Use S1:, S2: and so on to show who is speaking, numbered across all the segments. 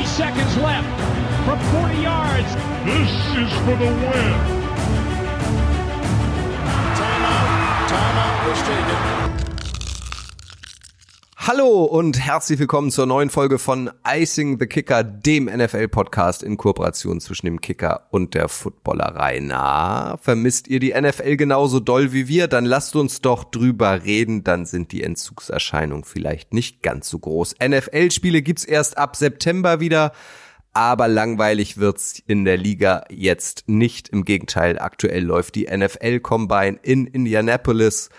S1: Three seconds left from 40 yards.
S2: This is for the win.
S3: Timeout. Timeout was taken.
S4: Hallo und herzlich willkommen zur neuen Folge von Icing the Kicker, dem NFL-Podcast in Kooperation zwischen dem Kicker und der Footballerei. Na, vermisst ihr die NFL genauso doll wie wir? Dann lasst uns doch drüber reden, dann sind die Entzugserscheinungen vielleicht nicht ganz so groß. NFL-Spiele gibt's erst ab September wieder. Aber langweilig wird's in der Liga jetzt nicht. Im Gegenteil, aktuell läuft die NFL Combine in Indianapolis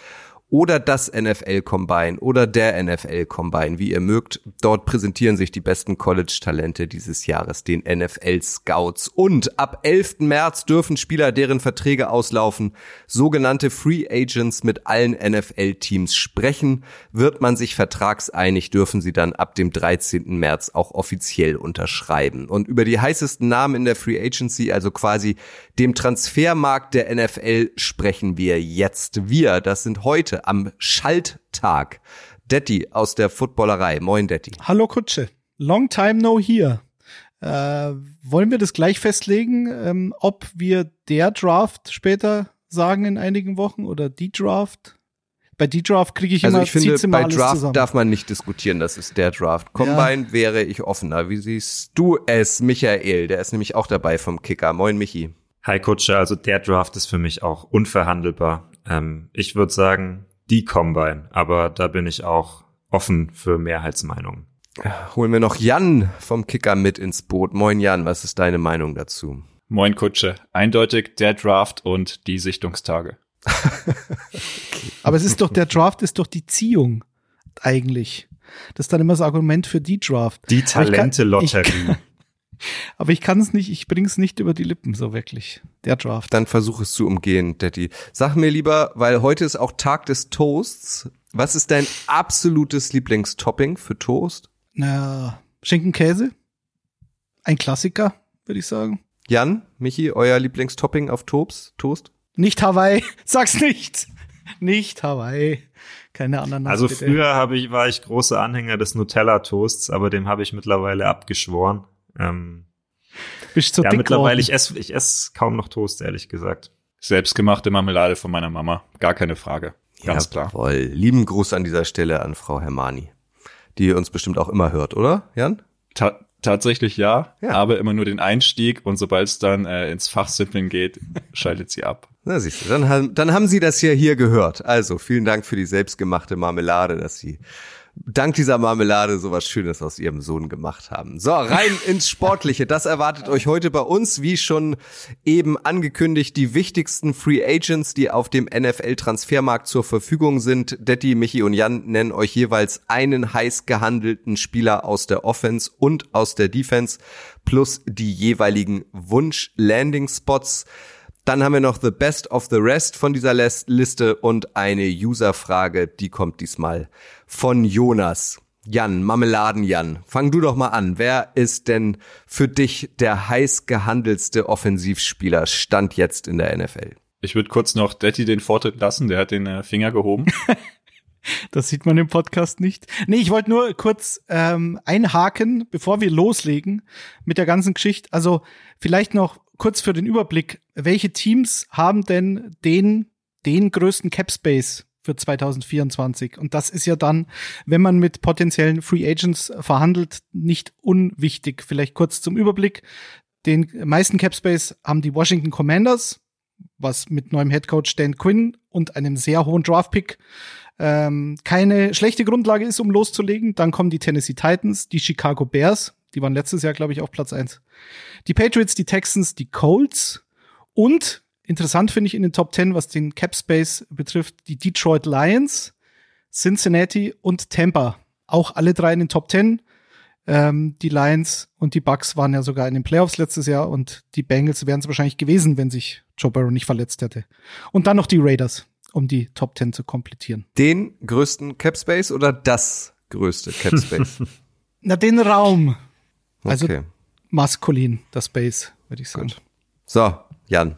S4: oder das NFL Combine oder der NFL Combine, wie ihr mögt. Dort präsentieren sich die besten College-Talente dieses Jahres, den NFL Scouts. Und ab 11. März dürfen Spieler, deren Verträge auslaufen, sogenannte Free Agents mit allen NFL-Teams sprechen. Wird man sich vertragseinig, dürfen sie dann ab dem 13. März auch offiziell unterschreiben. Und über die heißesten Namen in der Free Agency, also quasi dem Transfermarkt der NFL, sprechen wir jetzt. Wir, das sind heute am Schalttag. Detti aus der Footballerei. Moin, Detti.
S5: Hallo Kutsche. Long time no here. Äh, wollen wir das gleich festlegen, ähm, ob wir der Draft später sagen in einigen Wochen oder die Draft? Bei die Draft kriege ich
S4: also
S5: immer
S4: ich finde,
S5: immer
S4: bei Draft
S5: zusammen.
S4: darf man nicht diskutieren, das ist der Draft. Combine wäre ich offener. Wie siehst du es, Michael? Der ist nämlich auch dabei vom Kicker. Moin, Michi.
S6: Hi Kutsche, also der Draft ist für mich auch unverhandelbar. Ähm, ich würde sagen, die Combine, aber da bin ich auch offen für Mehrheitsmeinungen.
S4: Holen wir noch Jan vom Kicker mit ins Boot. Moin Jan, was ist deine Meinung dazu?
S7: Moin Kutsche. Eindeutig der Draft und die Sichtungstage.
S5: Aber es ist doch, der Draft ist doch die Ziehung eigentlich. Das ist dann immer das Argument für die Draft.
S6: Die Talente-Lotterie.
S5: Aber ich kann es nicht, ich bring's nicht über die Lippen so wirklich. Der Draft.
S4: Dann versuch es zu umgehen, Detti. Sag mir lieber, weil heute ist auch Tag des Toasts. Was ist dein absolutes Lieblingstopping für Toast?
S5: Na, Schinkenkäse. Ein Klassiker, würde ich sagen.
S4: Jan, Michi, euer Lieblingstopping auf Toast? Toast?
S5: Nicht Hawaii. Sag's nicht. Nicht Hawaii. Keine Ananas.
S6: Also
S5: bitte.
S6: früher habe ich, war ich großer Anhänger des Nutella-Toasts, aber dem habe ich mittlerweile abgeschworen. Ähm,
S5: Bist so
S6: ja,
S5: dick
S6: mittlerweile, ich esse ich ess kaum noch Toast, ehrlich gesagt.
S7: Selbstgemachte Marmelade von meiner Mama. Gar keine Frage. Ganz klar.
S4: Jawohl. Lieben Gruß an dieser Stelle an Frau Hermani, die uns bestimmt auch immer hört, oder, Jan?
S7: Ta tatsächlich ja,
S4: Ja.
S7: aber immer nur den Einstieg und sobald es dann äh, ins Fachsimpeln geht, schaltet sie ab.
S4: Na siehst du, dann haben, dann haben Sie das ja hier gehört. Also vielen Dank für die selbstgemachte Marmelade, dass Sie dank dieser Marmelade sowas Schönes aus Ihrem Sohn gemacht haben. So, rein ins Sportliche. Das erwartet euch heute bei uns, wie schon eben angekündigt, die wichtigsten Free Agents, die auf dem NFL-Transfermarkt zur Verfügung sind. Detti, Michi und Jan nennen euch jeweils einen heiß gehandelten Spieler aus der Offense und aus der Defense plus die jeweiligen Wunsch-Landing-Spots. Dann haben wir noch The Best of the Rest von dieser Liste und eine User-Frage, die kommt diesmal von Jonas. Jan, Marmeladen-Jan, fang du doch mal an. Wer ist denn für dich der heiß gehandelste Offensivspieler Stand jetzt in der NFL?
S7: Ich würde kurz noch Detti den Vortritt lassen, der hat den äh, Finger gehoben.
S5: Das sieht man im Podcast nicht. Nee, ich wollte nur kurz ähm, einhaken, bevor wir loslegen mit der ganzen Geschichte. Also vielleicht noch kurz für den Überblick. Welche Teams haben denn den, den größten Cap Space für 2024? Und das ist ja dann, wenn man mit potenziellen Free Agents verhandelt, nicht unwichtig. Vielleicht kurz zum Überblick. Den meisten Cap Space haben die Washington Commanders, was mit neuem Headcoach Dan Quinn und einem sehr hohen Draft-Pick ähm, keine schlechte Grundlage ist, um loszulegen. Dann kommen die Tennessee Titans, die Chicago Bears, die waren letztes Jahr, glaube ich, auf Platz eins. Die Patriots, die Texans, die Colts und interessant finde ich in den Top 10, was den Cap Space betrifft, die Detroit Lions, Cincinnati und Tampa. Auch alle drei in den Top 10. Ähm, die Lions und die Bucks waren ja sogar in den Playoffs letztes Jahr und die Bengals wären es wahrscheinlich gewesen, wenn sich Joe Burrow nicht verletzt hätte. Und dann noch die Raiders, um die Top 10 zu komplettieren.
S4: Den größten Cap Space oder das größte Cap Space?
S5: Na, den Raum. Also
S4: Okay.
S5: maskulin, das Space, würde ich sagen.
S4: Gut. So, Jan.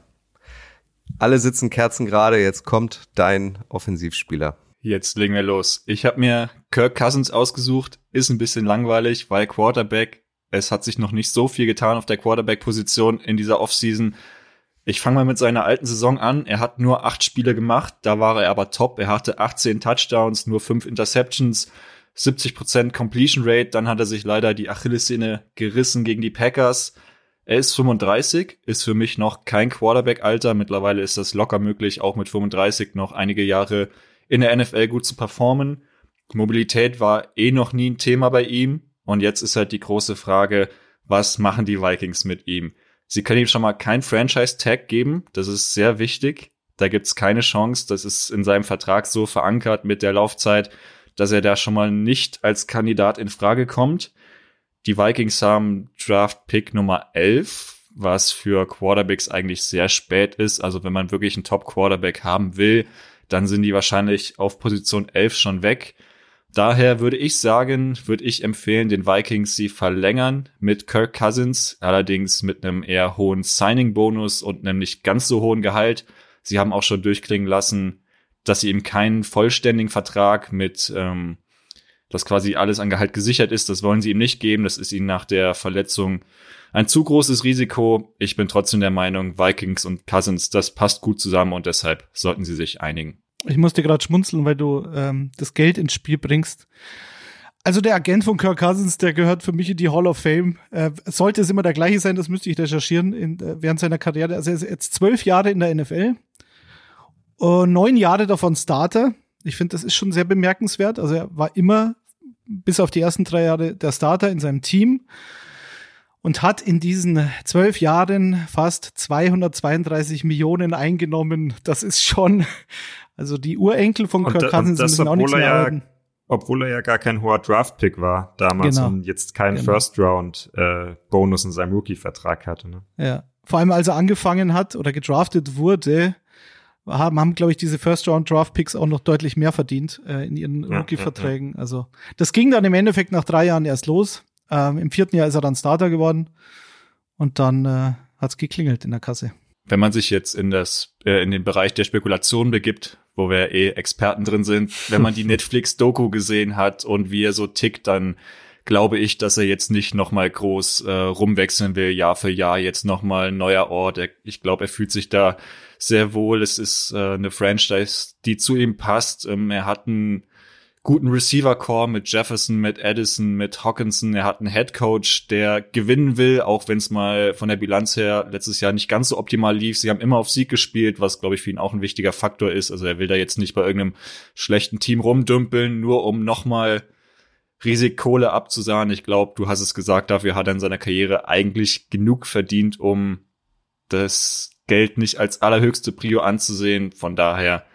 S4: Alle sitzen Kerzen gerade, jetzt kommt dein Offensivspieler.
S7: Jetzt legen wir los. Ich habe mir Kirk Cousins ausgesucht. Ist ein bisschen langweilig, weil Quarterback Es hat sich noch nicht so viel getan auf der Quarterback-Position in dieser Offseason. Ich fange mal mit seiner alten Saison an. Er hat nur acht Spiele gemacht, da war er aber top. Er hatte 18 Touchdowns, nur fünf Interceptions, 70% Completion Rate. Dann hat er sich leider die Achillessehne gerissen gegen die Packers. Er ist 35, ist für mich noch kein Quarterback-Alter. Mittlerweile ist das locker möglich, auch mit 35 noch einige Jahre in der NFL gut zu performen. Mobilität war eh noch nie ein Thema bei ihm. Und jetzt ist halt die große Frage, was machen die Vikings mit ihm? Sie können ihm schon mal kein Franchise-Tag geben. Das ist sehr wichtig. Da gibt's keine Chance. Das ist in seinem Vertrag so verankert mit der Laufzeit, dass er da schon mal nicht als Kandidat in Frage kommt. Die Vikings haben Draft Pick Nummer 11, was für Quarterbacks eigentlich sehr spät ist. Also wenn man wirklich einen Top Quarterback haben will, dann sind die wahrscheinlich auf Position 11 schon weg. Daher würde ich sagen, würde ich empfehlen, den Vikings sie verlängern mit Kirk Cousins, allerdings mit einem eher hohen Signing-Bonus und einem nicht ganz so hohen Gehalt. Sie haben auch schon durchklingen lassen, dass sie ihm keinen vollständigen Vertrag mit, ähm, dass quasi alles an Gehalt gesichert ist, das wollen sie ihm nicht geben. Das ist ihnen nach der Verletzung ein zu großes Risiko. Ich bin trotzdem der Meinung, Vikings und Cousins, das passt gut zusammen und deshalb sollten sie sich einigen.
S5: Ich musste gerade schmunzeln, weil du ähm, das Geld ins Spiel bringst. Also der Agent von Kirk Cousins, der gehört für mich in die Hall of Fame. Äh, sollte es immer der gleiche sein, das müsste ich recherchieren in, äh, während seiner Karriere. Also er ist jetzt zwölf Jahre in der NFL, neun Jahre davon Starter. Ich finde, das ist schon sehr bemerkenswert. Also er war immer bis auf die ersten drei Jahre der Starter in seinem Team und hat in diesen zwölf Jahren fast 232 Millionen eingenommen. Das ist schon also die Urenkel von Kirk Cousins müssen auch nichts mehr
S6: ja, Obwohl er ja gar kein hoher Draft-Pick war damals genau. und jetzt keinen genau. First-Round-Bonus äh, in seinem Rookie-Vertrag hatte. Ne?
S5: Ja, vor allem als er angefangen hat oder gedraftet wurde, haben, haben glaube ich, diese First-Round-Draft-Picks auch noch deutlich mehr verdient äh, in ihren ja, Rookie-Verträgen. Ja, ja. Also das ging dann im Endeffekt nach drei Jahren erst los. Ähm, Im vierten Jahr ist er dann Starter geworden und dann äh, hat's geklingelt in der Kasse.
S7: Wenn man sich jetzt in das äh, in den Bereich der Spekulation begibt, wo wir eh Experten drin sind. Wenn man die Netflix-Doku gesehen hat und wie er so tickt, dann glaube ich, dass er jetzt nicht nochmal groß äh, rumwechseln will, Jahr für Jahr, jetzt nochmal ein neuer Ort. Er, ich glaube, er fühlt sich da sehr wohl. Es ist äh, eine Franchise, die zu ihm passt. Ähm, er hat einen guten Receiver-Core mit Jefferson, mit Addison, mit Hawkinson. Er hat einen Head Coach, der gewinnen will, auch wenn es mal von der Bilanz her letztes Jahr nicht ganz so optimal lief. Sie haben immer auf Sieg gespielt, was, glaube ich, für ihn auch ein wichtiger Faktor ist. Also er will da jetzt nicht bei irgendeinem schlechten Team rumdümpeln, nur um nochmal riesig Kohle abzusahnen. Ich glaube, du hast es gesagt, dafür hat er in seiner Karriere eigentlich genug verdient, um das Geld nicht als allerhöchste Prio anzusehen. Von daher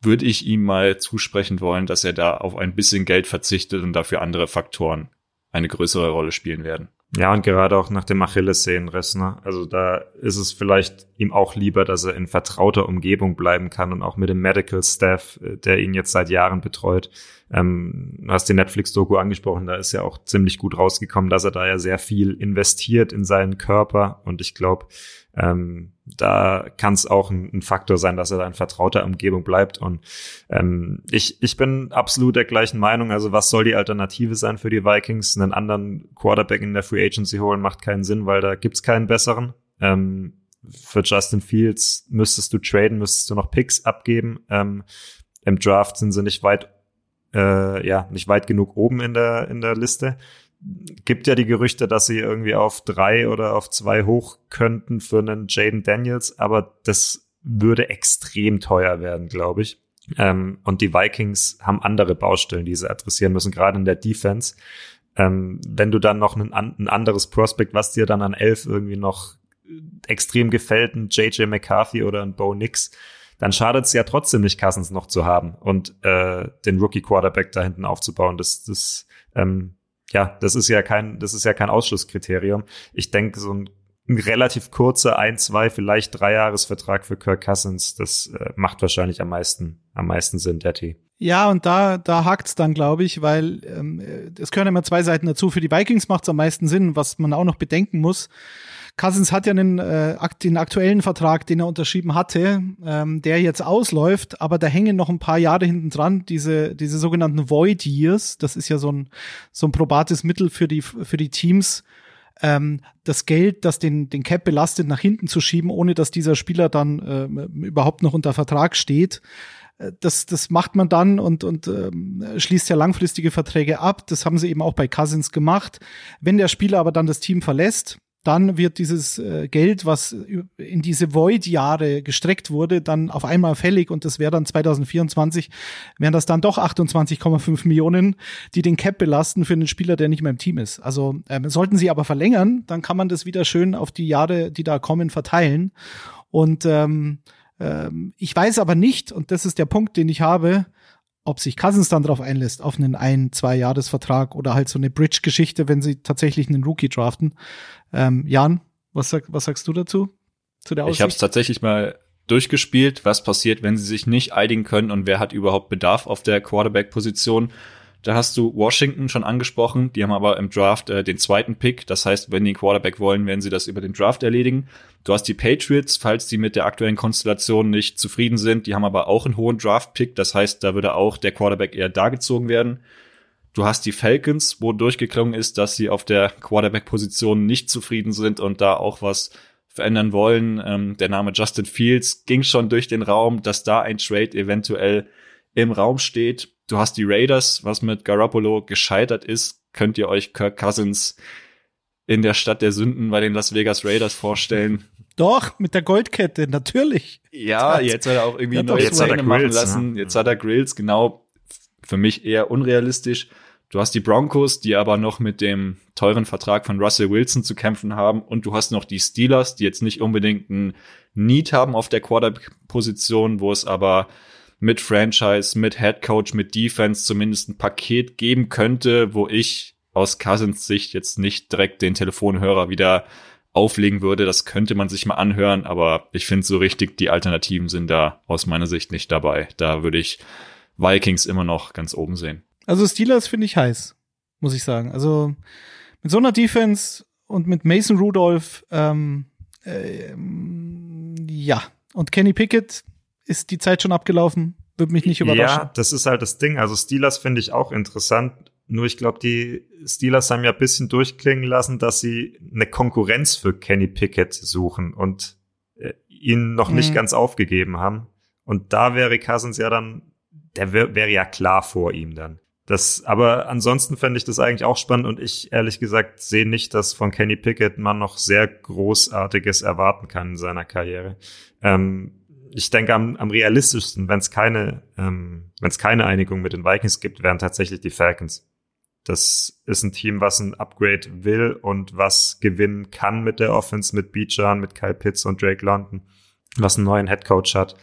S7: würde ich ihm mal zusprechen wollen, dass er da auf ein bisschen Geld verzichtet und dafür andere Faktoren eine größere Rolle spielen werden.
S6: Ja, und gerade auch nach dem Achillessehnenriss, ne? Also da ist es vielleicht ihm auch lieber, dass er in vertrauter Umgebung bleiben kann und auch mit dem Medical Staff, äh, der ihn jetzt seit Jahren betreut. Ähm, du hast die Netflix-Doku angesprochen, da ist ja auch ziemlich gut rausgekommen, dass er da ja sehr viel investiert in seinen Körper und ich glaube, ähm, da kann es auch ein, ein, Faktor sein, dass er da in vertrauter Umgebung bleibt. Und ähm, ich, ich bin absolut der gleichen Meinung. Also was soll die Alternative sein für die Vikings? Einen anderen Quarterback in der Free Agency holen macht keinen Sinn, weil da gibt's keinen besseren. Ähm, für Justin Fields müsstest du traden, müsstest du noch Picks abgeben. Ähm, Im Draft sind sie nicht weit, äh, ja, nicht weit genug oben in der in der Liste gibt ja die Gerüchte, dass sie irgendwie auf drei oder auf zwei hoch könnten für einen Jaden Daniels, aber das würde extrem teuer werden, glaube ich. Ähm, und die Vikings haben andere Baustellen, die sie adressieren müssen, gerade in der Defense. Ähm, wenn du dann noch ein, ein anderes Prospect, was dir dann an elf irgendwie noch extrem gefällt, ein JJ McCarthy oder ein Bo Nix, dann schadet es ja trotzdem nicht, Cousins noch zu haben und äh, den Rookie Quarterback da hinten aufzubauen. Das, das ähm, ja, das ist ja kein, das ist ja kein Ausschlusskriterium. Ich denke, so ein, ein relativ kurzer ein, zwei, vielleicht drei Jahresvertrag für Kirk Cousins, das äh, macht wahrscheinlich am meisten, am meisten Sinn, Tee.
S5: Ja, und da, da hakt's dann, glaube ich, weil ähm, es gehören immer zwei Seiten dazu. Für die Vikings macht's am meisten Sinn, was man auch noch bedenken muss. Cousins hat ja einen, äh, den aktuellen Vertrag, den er unterschrieben hatte, ähm, der jetzt ausläuft, aber da hängen noch ein paar Jahre hinten dran, diese, diese sogenannten Void Years. Das ist ja so ein, so ein probates Mittel für die, für die Teams, ähm, das Geld, das den, den Cap belastet, nach hinten zu schieben, ohne dass dieser Spieler dann äh, überhaupt noch unter Vertrag steht. Äh, das, das macht man dann und, und ähm, schließt ja langfristige Verträge ab. Das haben sie eben auch bei Cousins gemacht. Wenn der Spieler aber dann das Team verlässt, dann wird dieses äh, Geld, was in diese Void-Jahre gestreckt wurde, dann auf einmal fällig und das wäre dann 2024, wären das dann doch 28,5 Millionen, die den Cap belasten für einen Spieler, der nicht mehr im Team ist. Also ähm, sollten sie aber verlängern, dann kann man das wieder schön auf die Jahre, die da kommen, verteilen. Und ähm, ähm, ich weiß aber nicht, und das ist der Punkt, den ich habe, ob sich Cousins dann darauf einlässt, auf einen ein-, zwei Jahresvertrag oder halt so eine Bridge-Geschichte, wenn sie tatsächlich einen Rookie draften. Ähm, Jan, was, sag, was sagst du dazu?
S7: Zu der Aussicht? Ich habe es tatsächlich mal durchgespielt, was passiert, wenn sie sich nicht einigen können und wer hat überhaupt Bedarf auf der Quarterback-Position. Da hast du Washington schon angesprochen, die haben aber im Draft äh, den zweiten Pick. Das heißt, wenn die einen Quarterback wollen, werden sie das über den Draft erledigen. Du hast die Patriots, falls die mit der aktuellen Konstellation nicht zufrieden sind. Die haben aber auch einen hohen Draft-Pick. Das heißt, da würde auch der Quarterback eher da gezogen werden. Du hast die Falcons, wo durchgeklungen ist, dass sie auf der Quarterback-Position nicht zufrieden sind und da auch was verändern wollen. Ähm, der Name Justin Fields ging schon durch den Raum, dass da ein Trade eventuell im Raum steht. Du hast die Raiders, was mit Garoppolo gescheitert ist. Könnt ihr euch Kirk Cousins in der Stadt der Sünden bei den Las Vegas Raiders vorstellen?
S5: Doch, mit der Goldkette, natürlich.
S7: Ja, jetzt hat er auch irgendwie neue Zähne machen Grills, lassen. Ne? Jetzt hat er Grills, genau. Für mich eher unrealistisch. Du hast die Broncos, die aber noch mit dem teuren Vertrag von Russell Wilson zu kämpfen haben. Und du hast noch die Steelers, die jetzt nicht unbedingt einen Need haben auf der Quarterback-Position, wo es aber mit Franchise, mit Head Coach, mit Defense zumindest ein Paket geben könnte, wo ich aus Cousins Sicht jetzt nicht direkt den Telefonhörer wieder auflegen würde. Das könnte man sich mal anhören, aber ich finde so richtig, die Alternativen sind da aus meiner Sicht nicht dabei. Da würde ich Vikings immer noch ganz oben sehen.
S5: Also Steelers finde ich heiß, muss ich sagen. Also mit so einer Defense und mit Mason Rudolph, ähm, äh, ja, und Kenny Pickett, ist die Zeit schon abgelaufen? Würde mich nicht überraschen. Ja,
S6: das ist halt das Ding. Also Steelers finde ich auch interessant. Nur ich glaube, die Steelers haben ja ein bisschen durchklingen lassen, dass sie eine Konkurrenz für Kenny Pickett suchen und äh, ihn noch mhm. nicht ganz aufgegeben haben. Und da wäre Cousins ja dann, der wäre wär ja klar vor ihm dann. Das, aber ansonsten fände ich das eigentlich auch spannend und ich ehrlich gesagt sehe nicht, dass von Kenny Pickett man noch sehr Großartiges erwarten kann in seiner Karriere. Ähm, ich denke, am, am realistischsten, wenn es keine, ähm, wenn es keine Einigung mit den Vikings gibt, wären tatsächlich die Falcons. Das ist ein Team, was ein Upgrade will und was gewinnen kann mit der Offense, mit Beejan, mit Kyle Pitts und Drake London, was einen neuen Head Coach hat,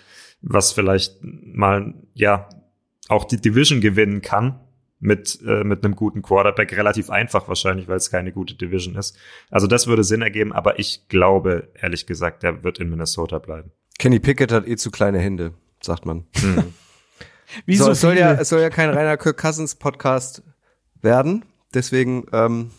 S6: was vielleicht mal, ja, auch die Division gewinnen kann mit, äh, mit einem guten Quarterback. Relativ einfach wahrscheinlich, weil es keine gute Division ist. Also das würde Sinn ergeben, aber ich glaube, ehrlich gesagt, der wird in Minnesota bleiben.
S4: Kenny Pickett hat eh zu kleine Hände, sagt man. Hm. Wie so, es soll ja, es soll ja kein reiner Kirk Cousins Podcast werden. Deswegen ähm,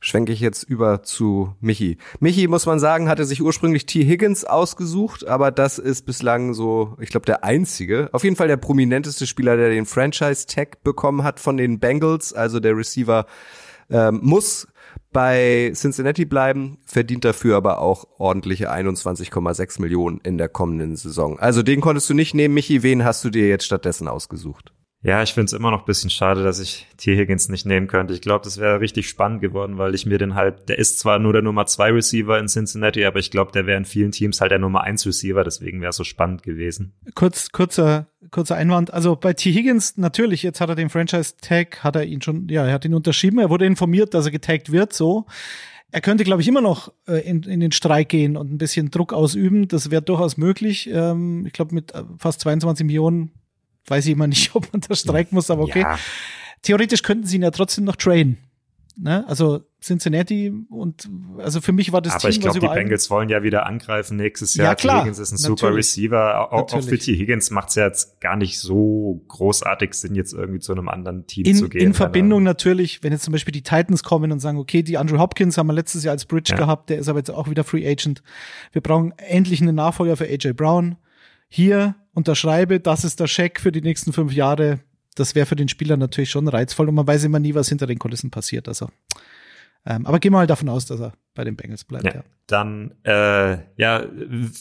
S4: schwenke ich jetzt über zu Michi. Michi, muss man sagen, hatte sich ursprünglich T. Higgins ausgesucht, aber das ist bislang so, ich glaube, der einzige, auf jeden Fall der prominenteste Spieler, der den Franchise-Tag bekommen hat von den Bengals. Also der Receiver ähm, muss bei Cincinnati bleiben, verdient dafür aber auch ordentliche 21,6 Millionen in der kommenden Saison. Also den konntest du nicht nehmen, Michi. Wen hast du dir jetzt stattdessen ausgesucht?
S6: Ja, ich finde es immer noch ein bisschen schade, dass ich T. Higgins nicht nehmen könnte. Ich glaube, das wäre richtig spannend geworden, weil ich mir den halt, der ist zwar nur der Nummer zwei Receiver in Cincinnati, aber ich glaube, der wäre in vielen Teams halt der Nummer eins Receiver, deswegen wäre es so spannend gewesen.
S5: Kurz, kurzer, kurzer Einwand. Also bei T. Higgins, natürlich, jetzt hat er den Franchise-Tag, hat er ihn schon, ja, er hat ihn unterschrieben, er wurde informiert, dass er getaggt wird, so. Er könnte, glaube ich, immer noch äh, in, in den Streik gehen und ein bisschen Druck ausüben. Das wäre durchaus möglich. Ähm, ich glaube, mit äh, fast 22 Millionen weiß ich immer nicht, ob man da streiken muss, aber okay. Ja. Theoretisch könnten sie ihn ja trotzdem noch trainen. Ne? Also Cincinnati und also für mich war das
S6: Aber
S5: Team,
S6: ich glaube, die Bengals wollen ja wieder angreifen nächstes Jahr.
S5: Ja, klar.
S6: Higgins ist ein Natürlich. super Receiver. Auch, auch für T. Higgins macht es ja jetzt gar nicht so großartig Sinn, jetzt irgendwie zu einem anderen Team
S5: in,
S6: zu gehen.
S5: In Verbindung natürlich, wenn jetzt zum Beispiel die Titans kommen und sagen, okay, die Andrew Hopkins haben wir letztes Jahr als Bridge ja. gehabt, der ist aber jetzt auch wieder Free Agent. Wir brauchen endlich einen Nachfolger für AJ Brown. Hier unterschreibe, das ist der Scheck für die nächsten fünf Jahre. Das wäre für den Spieler natürlich schon reizvoll und man weiß immer nie, was hinter den Kulissen passiert. Also Ähm, aber geh mal davon aus, dass er bei den Bengals bleibt. Ja. ja.
S6: Dann äh, ja,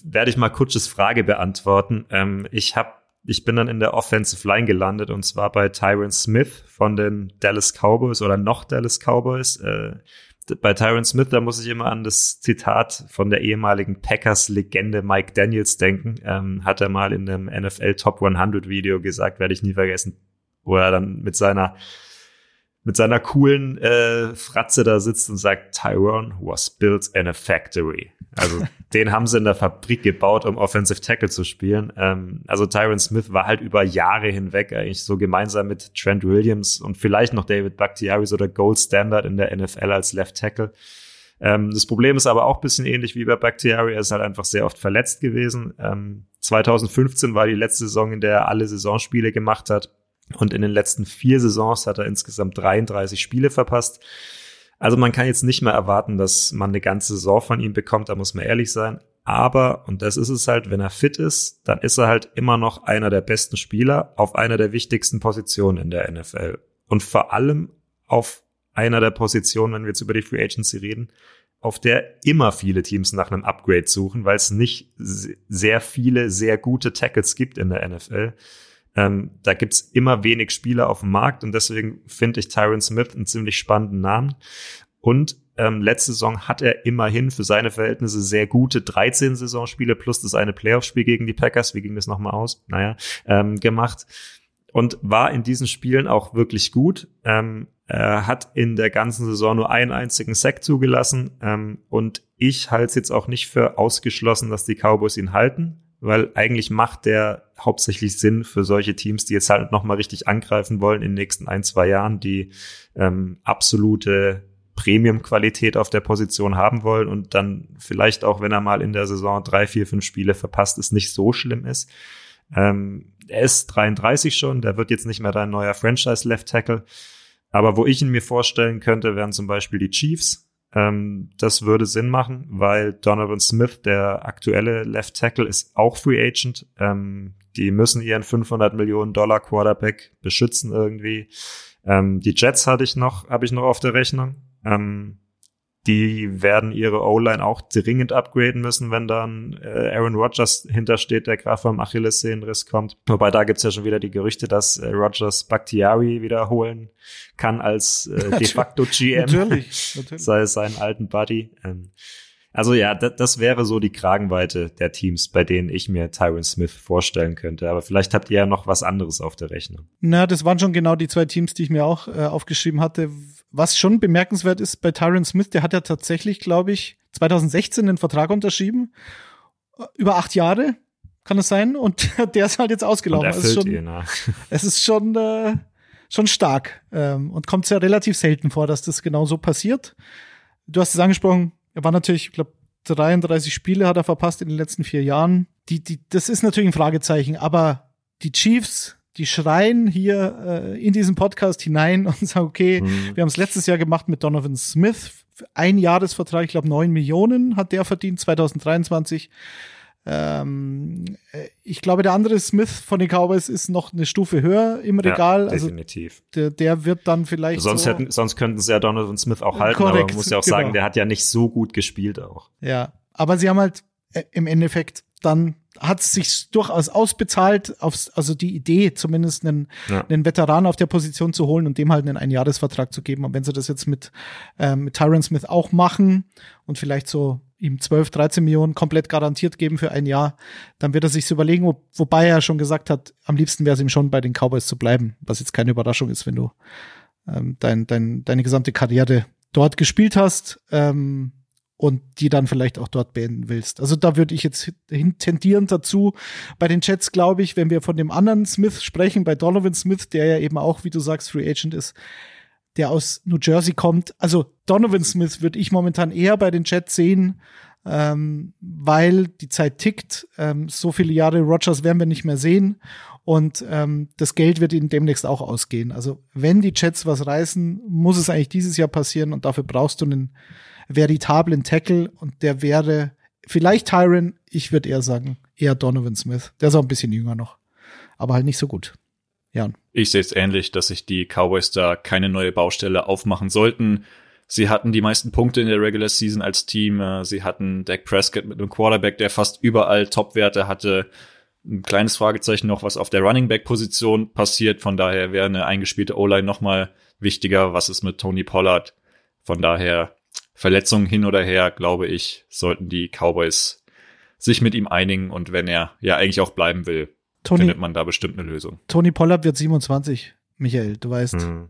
S6: werde ich mal kurzes Frage beantworten. Ähm, ich habe ich bin dann in der Offensive Line gelandet und zwar bei Tyron Smith von den Dallas Cowboys oder noch Dallas Cowboys. Äh, bei Tyron Smith, da muss ich immer an das Zitat von der ehemaligen Packers-Legende Mike Daniels denken. Ähm, hat er mal in einem NFL Top 100 Video gesagt, werde ich nie vergessen, wo er dann mit seiner mit seiner coolen äh, Fratze da sitzt und sagt, Tyrone was built in a factory. Also den haben sie in der Fabrik gebaut, um Offensive Tackle zu spielen. Ähm, also Tyron Smith war halt über Jahre hinweg eigentlich so gemeinsam mit Trent Williams und vielleicht noch David Bakhtiari so der Gold Standard in der NFL als Left Tackle. Ähm, das Problem ist aber auch bisschen ähnlich wie bei Bakhtiari. Er ist halt einfach sehr oft verletzt gewesen. Ähm, 2015 war die letzte Saison, in der er alle Saisonspiele gemacht hat. Und in den letzten vier Saisons hat er insgesamt 33 Spiele verpasst. Also man kann jetzt nicht mehr erwarten, dass man eine ganze Saison von ihm bekommt, da muss man ehrlich sein. Aber, und das ist es halt, wenn er fit ist, dann ist er halt immer noch einer der besten Spieler auf einer der wichtigsten Positionen in der NFL. Und vor allem auf einer der Positionen, wenn wir jetzt über die Free Agency reden, auf der immer viele Teams nach einem Upgrade suchen, weil es nicht sehr viele sehr gute Tackles gibt in der NFL. Ähm, da gibt's immer wenig Spieler auf dem Markt und deswegen finde ich Tyron Smith einen ziemlich spannenden Namen. Und ähm, letzte Saison hat er immerhin für seine Verhältnisse sehr gute 13 Saisonspiele plus das eine Playoff-Spiel gegen die Packers, wie ging das nochmal aus? Naja, ähm, gemacht. Und war in diesen Spielen auch wirklich gut. Ähm, er hat in der ganzen Saison nur einen einzigen Sack zugelassen. Ähm, und ich halte es jetzt auch nicht für ausgeschlossen, dass die Cowboys ihn halten weil eigentlich macht der hauptsächlich Sinn für solche Teams, die jetzt halt nochmal richtig angreifen wollen in den nächsten ein, zwei Jahren, die ähm, absolute Premium-Qualität auf der Position haben wollen und dann vielleicht auch, wenn er mal in der Saison drei, vier, fünf Spiele verpasst, es nicht so schlimm ist. Ähm, er ist 33 schon, der wird jetzt nicht mehr dein neuer Franchise-Left-Tackle. Aber wo ich ihn mir vorstellen könnte, wären zum Beispiel die Chiefs, ähm, das würde Sinn machen, weil Donovan Smith, der aktuelle Left Tackle, ist auch Free Agent. Ähm, die müssen ihren 500 Millionen Dollar Quarterback beschützen irgendwie. Ähm, die Jets hatte ich noch, habe ich noch auf der Rechnung. Ähm, die werden ihre O-Line auch dringend upgraden müssen, wenn dann äh, Aaron Rodgers hintersteht, der gerade vom Achillessehnenriss kommt. Wobei da gibt's ja schon wieder die Gerüchte, dass äh, Rodgers Bakhtiari wiederholen kann als äh, de facto GM.
S5: natürlich, natürlich.
S6: Sei es seinen alten Buddy. Ähm, also ja, das wäre so die Kragenweite der Teams, bei denen ich mir Tyron Smith vorstellen könnte. Aber vielleicht habt ihr ja noch was anderes auf der Rechnung.
S5: Na, das waren schon genau die zwei Teams, die ich mir auch äh, aufgeschrieben hatte. Was schon bemerkenswert ist bei Tyron Smith, der hat ja tatsächlich, glaube ich, 2016 den Vertrag unterschrieben. Über acht Jahre, kann es sein? Und der ist halt jetzt ausgelaufen.
S6: Und
S5: es ist schon,
S6: ne?
S5: es ist schon, äh, schon stark. Ähm, und kommt ja relativ selten vor, dass das genau so passiert. Du hast es angesprochen, er war natürlich, ich glaube, 33 Spiele hat er verpasst in den letzten vier Jahren. Die, die, das ist natürlich ein Fragezeichen, aber die Chiefs, die schreien hier äh, in diesen Podcast hinein und sagen, okay, mhm. wir haben es letztes Jahr gemacht mit Donovan Smith. Ein Jahresvertrag, ich glaube, neun Millionen hat der verdient, 2023. Ähm, äh, ich glaube, der andere Smith von den Cowboys ist noch eine Stufe höher im Regal.
S6: Ja, also definitiv.
S5: Also der, der wird dann vielleicht.
S6: Sonst,
S5: so
S6: hätten, sonst könnten sie ja Donovan Smith auch halten, Korrekt, aber man muss ja auch genau. sagen, der hat ja nicht so gut gespielt auch.
S5: Ja, aber sie haben halt äh, im Endeffekt dann hat es sich durchaus ausbezahlt, aufs, also die Idee, zumindest einen, ja. einen Veteran auf der Position zu holen und dem halt einen Einjahresvertrag zu geben. Und wenn sie das jetzt mit, ähm, mit Tyron Smith auch machen und vielleicht so ihm 12, 13 Millionen komplett garantiert geben für ein Jahr, dann wird er sich überlegen, wo, wobei er schon gesagt hat, am liebsten wäre es ihm schon bei den Cowboys zu bleiben, was jetzt keine Überraschung ist, wenn du ähm, dein, dein, deine gesamte Karriere dort gespielt hast ähm, und die dann vielleicht auch dort beenden willst. Also da würde ich jetzt tendieren dazu. Bei den Jets glaube ich, wenn wir von dem anderen Smith sprechen, bei Donovan Smith, der ja eben auch, wie du sagst, Free Agent ist, der aus New Jersey kommt. Also Donovan Smith würde ich momentan eher bei den Jets sehen, ähm, weil die Zeit tickt. Ähm, so viele Jahre Rogers werden wir nicht mehr sehen. Und ähm, das Geld wird ihnen demnächst auch ausgehen. Also wenn die Jets was reißen, muss es eigentlich dieses Jahr passieren und dafür brauchst du einen veritablen Tackle und der wäre vielleicht Tyron, ich würde eher sagen, eher Donovan Smith. Der ist auch ein bisschen jünger noch, aber halt nicht so gut. Ja.
S7: Ich sehe es ähnlich, dass sich die Cowboys da keine neue Baustelle aufmachen sollten. Sie hatten die meisten Punkte in der Regular Season als Team. Äh, sie hatten Dak Prescott mit einem Quarterback, der fast überall Topwerte hatte. Ein kleines Fragezeichen noch, was auf der Running Back Position passiert. Von daher wäre eine eingespielte O-Line nochmal wichtiger. Was ist mit Tony Pollard? Von daher Verletzungen hin oder her, glaube ich, sollten die Cowboys sich mit ihm einigen. Und wenn er ja eigentlich auch bleiben will, Tony, findet man da bestimmt eine Lösung.
S5: Tony Pollard wird 27, Michael, du weißt. Hm.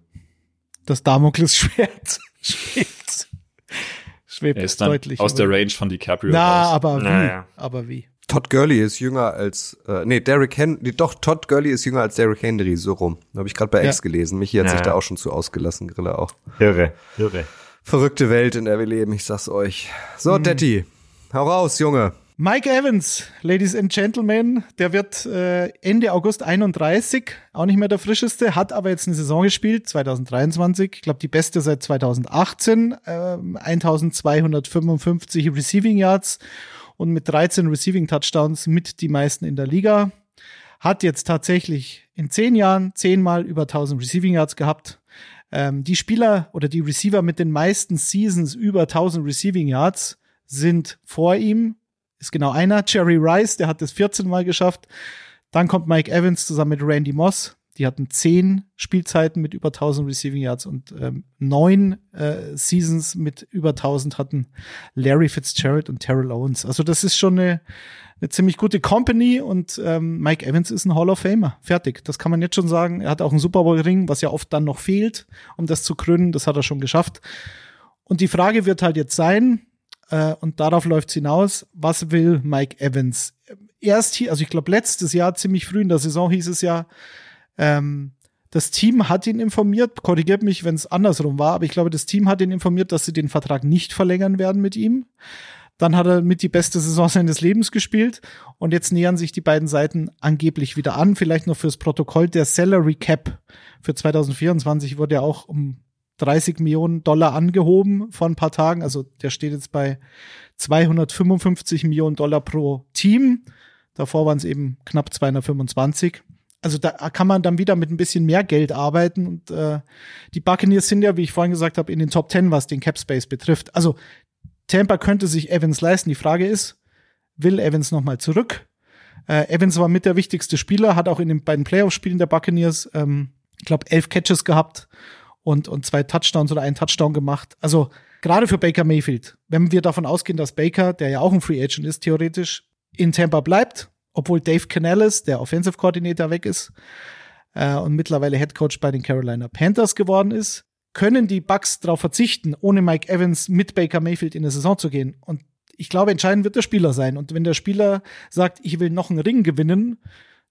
S5: Das Damoklesschwert schwebt.
S7: Schwebt er ist dann deutlich. Aus der Range von DiCaprio.
S5: Na, raus. aber wie? Naja. Aber wie?
S4: Todd Gurley ist jünger als, äh, nee, Derrick Henry, doch, Todd Gurley ist jünger als Derrick Henry, so rum. Habe ich gerade bei ja. X gelesen. Michi hat ja. sich da auch schon zu ausgelassen, Grille auch.
S6: Irre, irre.
S4: Verrückte Welt, in der wir leben, ich sag's euch. So, mhm. Detti, hau raus, Junge.
S5: Mike Evans, Ladies and Gentlemen, der wird äh, Ende August 31, auch nicht mehr der frischeste, hat aber jetzt eine Saison gespielt, 2023, ich glaube die beste seit 2018, äh, 1255 Receiving Yards und mit 13 Receiving Touchdowns mit die meisten in der Liga. Hat jetzt tatsächlich in zehn Jahren zehnmal über 1000 Receiving Yards gehabt. Ähm, die Spieler oder die Receiver mit den meisten Seasons über 1000 Receiving Yards sind vor ihm ist genau einer. Jerry Rice, der hat das 14 Mal geschafft. Dann kommt Mike Evans zusammen mit Randy Moss. Die hatten zehn Spielzeiten mit über 1000 Receiving Yards und ähm, neun äh, Seasons mit über 1000 hatten Larry Fitzgerald und Terrell Owens. Also das ist schon eine, eine ziemlich gute Company und ähm, Mike Evans ist ein Hall of Famer. Fertig. Das kann man jetzt schon sagen. Er hat auch einen Super Bowl Ring, was ja oft dann noch fehlt, um das zu krönen. Das hat er schon geschafft. Und die Frage wird halt jetzt sein, äh, und darauf läuft es hinaus. Was will Mike Evans? Erst hier, also ich glaube, letztes Jahr, ziemlich früh in der Saison hieß es ja, ähm, das Team hat ihn informiert, korrigiert mich, wenn es andersrum war, aber ich glaube, das Team hat ihn informiert, dass sie den Vertrag nicht verlängern werden mit ihm. Dann hat er mit die beste Saison seines Lebens gespielt und jetzt nähern sich die beiden Seiten angeblich wieder an. Vielleicht noch fürs Protokoll der Salary Cap für 2024 wurde ja auch um 30 Millionen Dollar angehoben vor ein paar Tagen. Also der steht jetzt bei 255 Millionen Dollar pro Team. Davor waren es eben knapp 225. Also da kann man dann wieder mit ein bisschen mehr Geld arbeiten. Und äh, die Buccaneers sind ja, wie ich vorhin gesagt habe, in den Top 10, was den Cap Space betrifft. Also Tampa könnte sich Evans leisten. Die Frage ist, will Evans nochmal zurück? Äh, Evans war mit der wichtigste Spieler, hat auch in den beiden Playoff-Spielen der Buccaneers, ähm, ich glaube, elf Catches gehabt und, und zwei Touchdowns oder einen Touchdown gemacht. Also gerade für Baker Mayfield, wenn wir davon ausgehen, dass Baker, der ja auch ein Free Agent ist, theoretisch in Tampa bleibt, obwohl Dave Canales, der Offensive Coordinator, weg ist äh, und mittlerweile Head Coach bei den Carolina Panthers geworden ist, können die Bucks darauf verzichten, ohne Mike Evans mit Baker Mayfield in der Saison zu gehen. Und ich glaube, entscheidend wird der Spieler sein. Und wenn der Spieler sagt, ich will noch einen Ring gewinnen,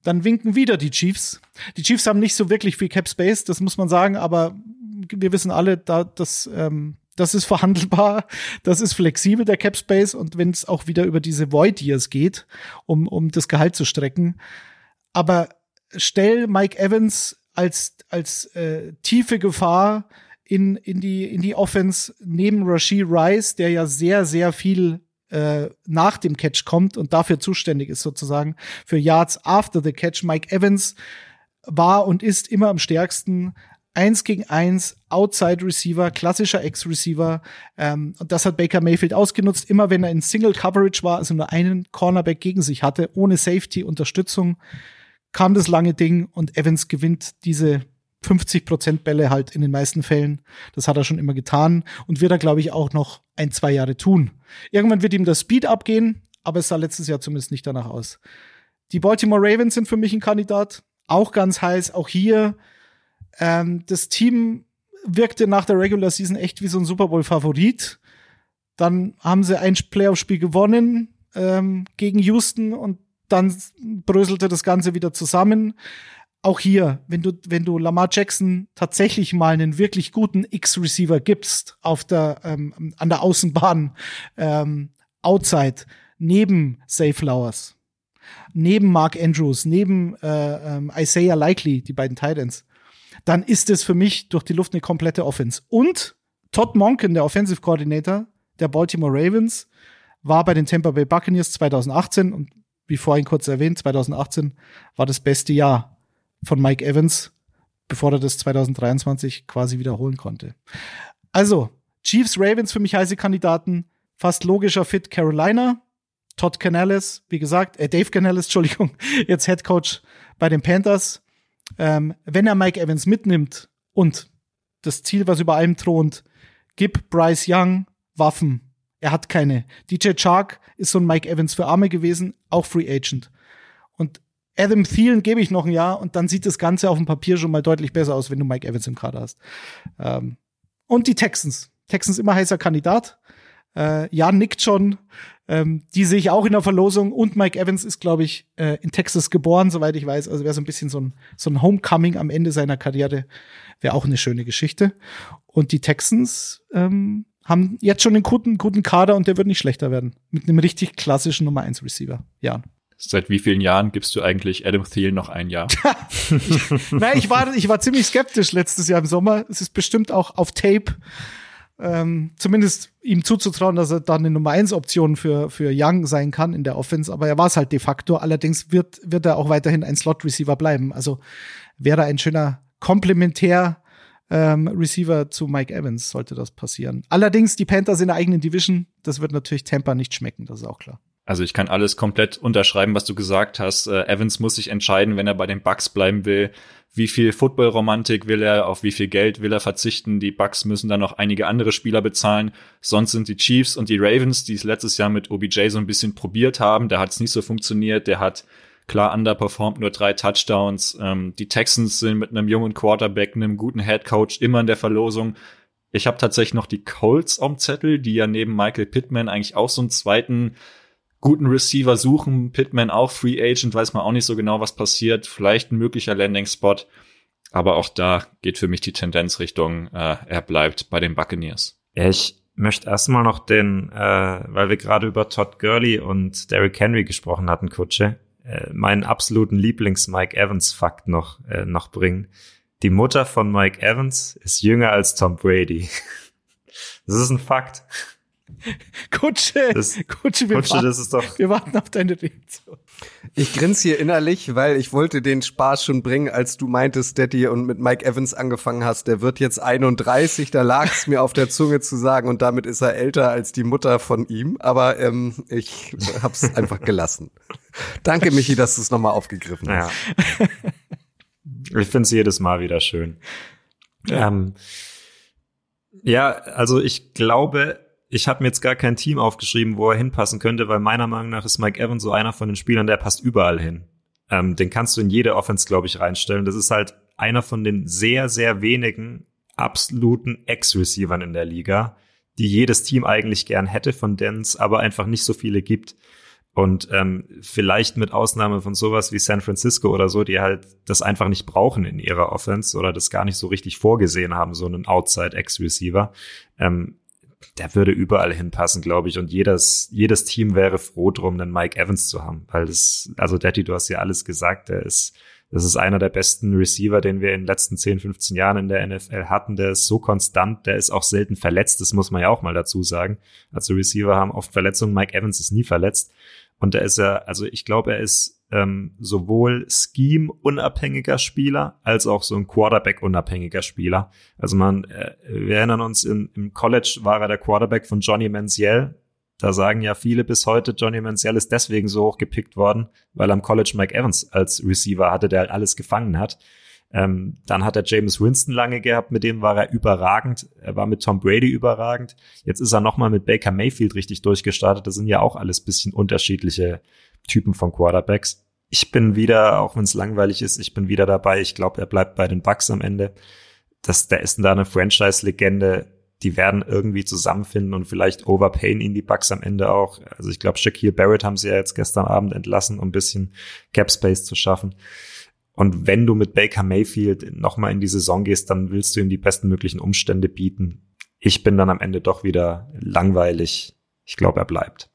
S5: dann winken wieder die Chiefs. Die Chiefs haben nicht so wirklich viel Cap Space, das muss man sagen, aber wir wissen alle, da, das, ähm, das ist verhandelbar, das ist flexibel, der Cap Space. Und wenn es auch wieder über diese Void Years geht, um, um das Gehalt zu strecken. Aber stell Mike Evans als, als äh, tiefe Gefahr in, in, die, in die Offense neben Rashid Rice, der ja sehr, sehr viel äh, nach dem Catch kommt und dafür zuständig ist sozusagen für Yards after the Catch. Mike Evans war und ist immer am stärksten eins gegen eins, Outside Receiver, klassischer Ex-Receiver. Ähm, und das hat Baker Mayfield ausgenutzt. Immer wenn er in Single Coverage war, also nur einen Cornerback gegen sich hatte, ohne Safety-Unterstützung, kam das lange Ding und Evans gewinnt diese 50% Bälle halt in den meisten Fällen. Das hat er schon immer getan und wird er, glaube ich, auch noch ein, zwei Jahre tun. Irgendwann wird ihm das Speed abgehen, aber es sah letztes Jahr zumindest nicht danach aus. Die Baltimore Ravens sind für mich ein Kandidat. Auch ganz heiß. Auch hier ähm, das Team wirkte nach der Regular Season echt wie so ein Super Bowl-Favorit. Dann haben sie ein Playoff-Spiel gewonnen ähm, gegen Houston und dann bröselte das Ganze wieder zusammen. Auch hier, wenn du, wenn du Lamar Jackson tatsächlich mal einen wirklich guten X-Receiver gibst auf der, ähm, an der Außenbahn, ähm, outside, neben Safe Flowers, neben Mark Andrews, neben äh, ähm, Isaiah Likely, die beiden Titans, dann ist es für mich durch die Luft eine komplette Offense. Und Todd Monken, der Offensive Coordinator der Baltimore Ravens, war bei den Tampa Bay Buccaneers 2018 und wie vorhin kurz erwähnt, 2018 war das beste Jahr von Mike Evans, bevor er das 2023 quasi wiederholen konnte. Also, Chiefs, Ravens für mich heiße Kandidaten. Fast logischer Fit Carolina. Todd Canales, wie gesagt, äh, Dave Canales, Entschuldigung, jetzt Head Coach bei den Panthers. Ähm, wenn er Mike Evans mitnimmt und das Ziel, was über allem thront, gib Bryce Young Waffen. Er hat keine. DJ Chark ist so ein Mike Evans für Arme gewesen, auch Free Agent. Und Adam Thielen gebe ich noch ein Jahr und dann sieht das Ganze auf dem Papier schon mal deutlich besser aus, wenn du Mike Evans im Kader hast. Ähm, und die Texans. Texans immer heißer Kandidat. Äh, ja, nickt schon. Ähm, die sehe ich auch in der Verlosung. Und Mike Evans ist, glaube ich, äh, in Texas geboren, soweit ich weiß. Also wäre so ein bisschen so ein, so ein Homecoming am Ende seiner Karriere. Wäre auch eine schöne Geschichte. Und die Texans ähm, haben jetzt schon einen guten, guten Kader und der wird nicht schlechter werden. Mit einem richtig klassischen Nummer 1 Receiver. Ja.
S7: Seit wie vielen Jahren gibst du eigentlich Adam Thielen noch ein Jahr?
S5: Nein, ich war, ich war ziemlich skeptisch letztes Jahr im Sommer. Es ist bestimmt auch auf Tape ähm, zumindest ihm zuzutrauen, dass er dann eine Nummer 1 Option für, für Young sein kann in der Offense, aber er war es halt de facto. Allerdings wird, wird er auch weiterhin ein Slot Receiver bleiben. Also wäre ein schöner Komplementär ähm, Receiver zu Mike Evans, sollte das passieren. Allerdings, die Panthers in der eigenen Division, das wird natürlich Tampa nicht schmecken, das ist auch klar.
S7: Also ich kann alles komplett unterschreiben, was du gesagt hast. Äh, Evans muss sich entscheiden, wenn er bei den Bucks bleiben will. Wie viel Football-Romantik will er, auf wie viel Geld will er verzichten? Die Bucks müssen dann noch einige andere Spieler bezahlen. Sonst sind die Chiefs und die Ravens, die es letztes Jahr mit OBJ so ein bisschen probiert haben. Da hat es nicht so funktioniert. Der hat klar underperformed, nur drei Touchdowns. Ähm, die Texans sind mit einem jungen Quarterback, einem guten Head Coach immer in der Verlosung. Ich habe tatsächlich noch die Colts am Zettel, die ja neben Michael Pittman eigentlich auch so einen zweiten guten Receiver suchen. Pittman auch Free Agent, weiß man auch nicht so genau, was passiert. Vielleicht ein möglicher Landing-Spot. Aber auch da geht für mich die Tendenz Richtung, äh, er bleibt bei den Buccaneers.
S6: Ich möchte erstmal noch den, äh, weil wir gerade über Todd Gurley und Derrick Henry gesprochen hatten, Kutsche, äh, meinen absoluten Lieblings-Mike Evans-Fakt noch, äh, noch bringen. Die Mutter von Mike Evans ist jünger als Tom Brady. Das ist ein Fakt.
S5: Kutsche,
S6: Das,
S5: Kutsche, wir,
S6: Kutsche,
S5: warten,
S6: das ist doch.
S5: wir warten auf deine Reaktion.
S4: Ich grinse hier innerlich, weil ich wollte den Spaß schon bringen, als du meintest, Daddy, und mit Mike Evans angefangen hast. Der wird jetzt 31, da lag es mir auf der Zunge zu sagen und damit ist er älter als die Mutter von ihm. Aber ähm, ich hab's einfach gelassen. Danke, Michi, dass du es nochmal aufgegriffen hast.
S6: Ja. Ich finde es jedes Mal wieder schön. Ja. Ähm, ja, also ich glaube, ich habe mir jetzt gar kein Team aufgeschrieben, wo er hinpassen könnte, weil meiner Meinung nach ist Mike Evans so einer von den Spielern, der passt überall hin. Ähm, den kannst du in jede Offense, glaube ich, reinstellen. Das ist halt einer von den sehr, sehr wenigen absoluten Ex-Receivern in der Liga, die jedes Team eigentlich gern hätte, von denen es aber einfach nicht so viele gibt. Und ähm, vielleicht mit Ausnahme von sowas wie San Francisco oder so, die halt das einfach nicht brauchen in ihrer Offense oder das gar nicht so richtig vorgesehen haben, so einen Outside-Ex-Receiver. Ähm, der würde überall hinpassen, glaube ich. Und jedes, jedes Team wäre froh drum, einen Mike Evans zu haben. Weil das, also Daddy, du hast ja alles gesagt, der ist, das ist einer der besten Receiver, den wir in den letzten 10, 15 Jahren in der NFL hatten. Der ist so konstant, der ist auch selten verletzt, das muss man ja auch mal dazu sagen. Also Receiver haben oft Verletzungen, Mike Evans ist nie verletzt. Und der ist ja, also ich glaube, er ist ähm, sowohl Scheme-unabhängiger Spieler als auch so ein Quarterback-unabhängiger Spieler. Also man, äh, wir erinnern uns, in, im College war er der Quarterback von Johnny Manziel. Da sagen ja viele bis heute, Johnny Manziel ist deswegen so hoch gepickt worden, weil am College Mike Evans als Receiver hatte, der halt alles gefangen hat. Ähm, dann hat er James Winston lange gehabt, mit dem war er überragend. Er war mit Tom Brady überragend. Jetzt ist er nochmal mit Baker Mayfield richtig durchgestartet. Das sind ja auch alles bisschen unterschiedliche Typen von Quarterbacks. Ich bin wieder, auch wenn es langweilig ist, ich bin wieder dabei. Ich glaube, er bleibt bei den Bucks am Ende. Das, der ist da eine Franchise-Legende. Die werden irgendwie zusammenfinden und vielleicht overpayen ihn die Bucks am Ende auch. Also ich glaube, Shaquille Barrett haben sie ja jetzt gestern Abend entlassen, um ein bisschen Cap Space zu schaffen. Und wenn du mit Baker Mayfield nochmal in die Saison gehst, dann willst du ihm die besten möglichen Umstände bieten. Ich bin dann am Ende doch wieder langweilig. Ich glaube, er bleibt.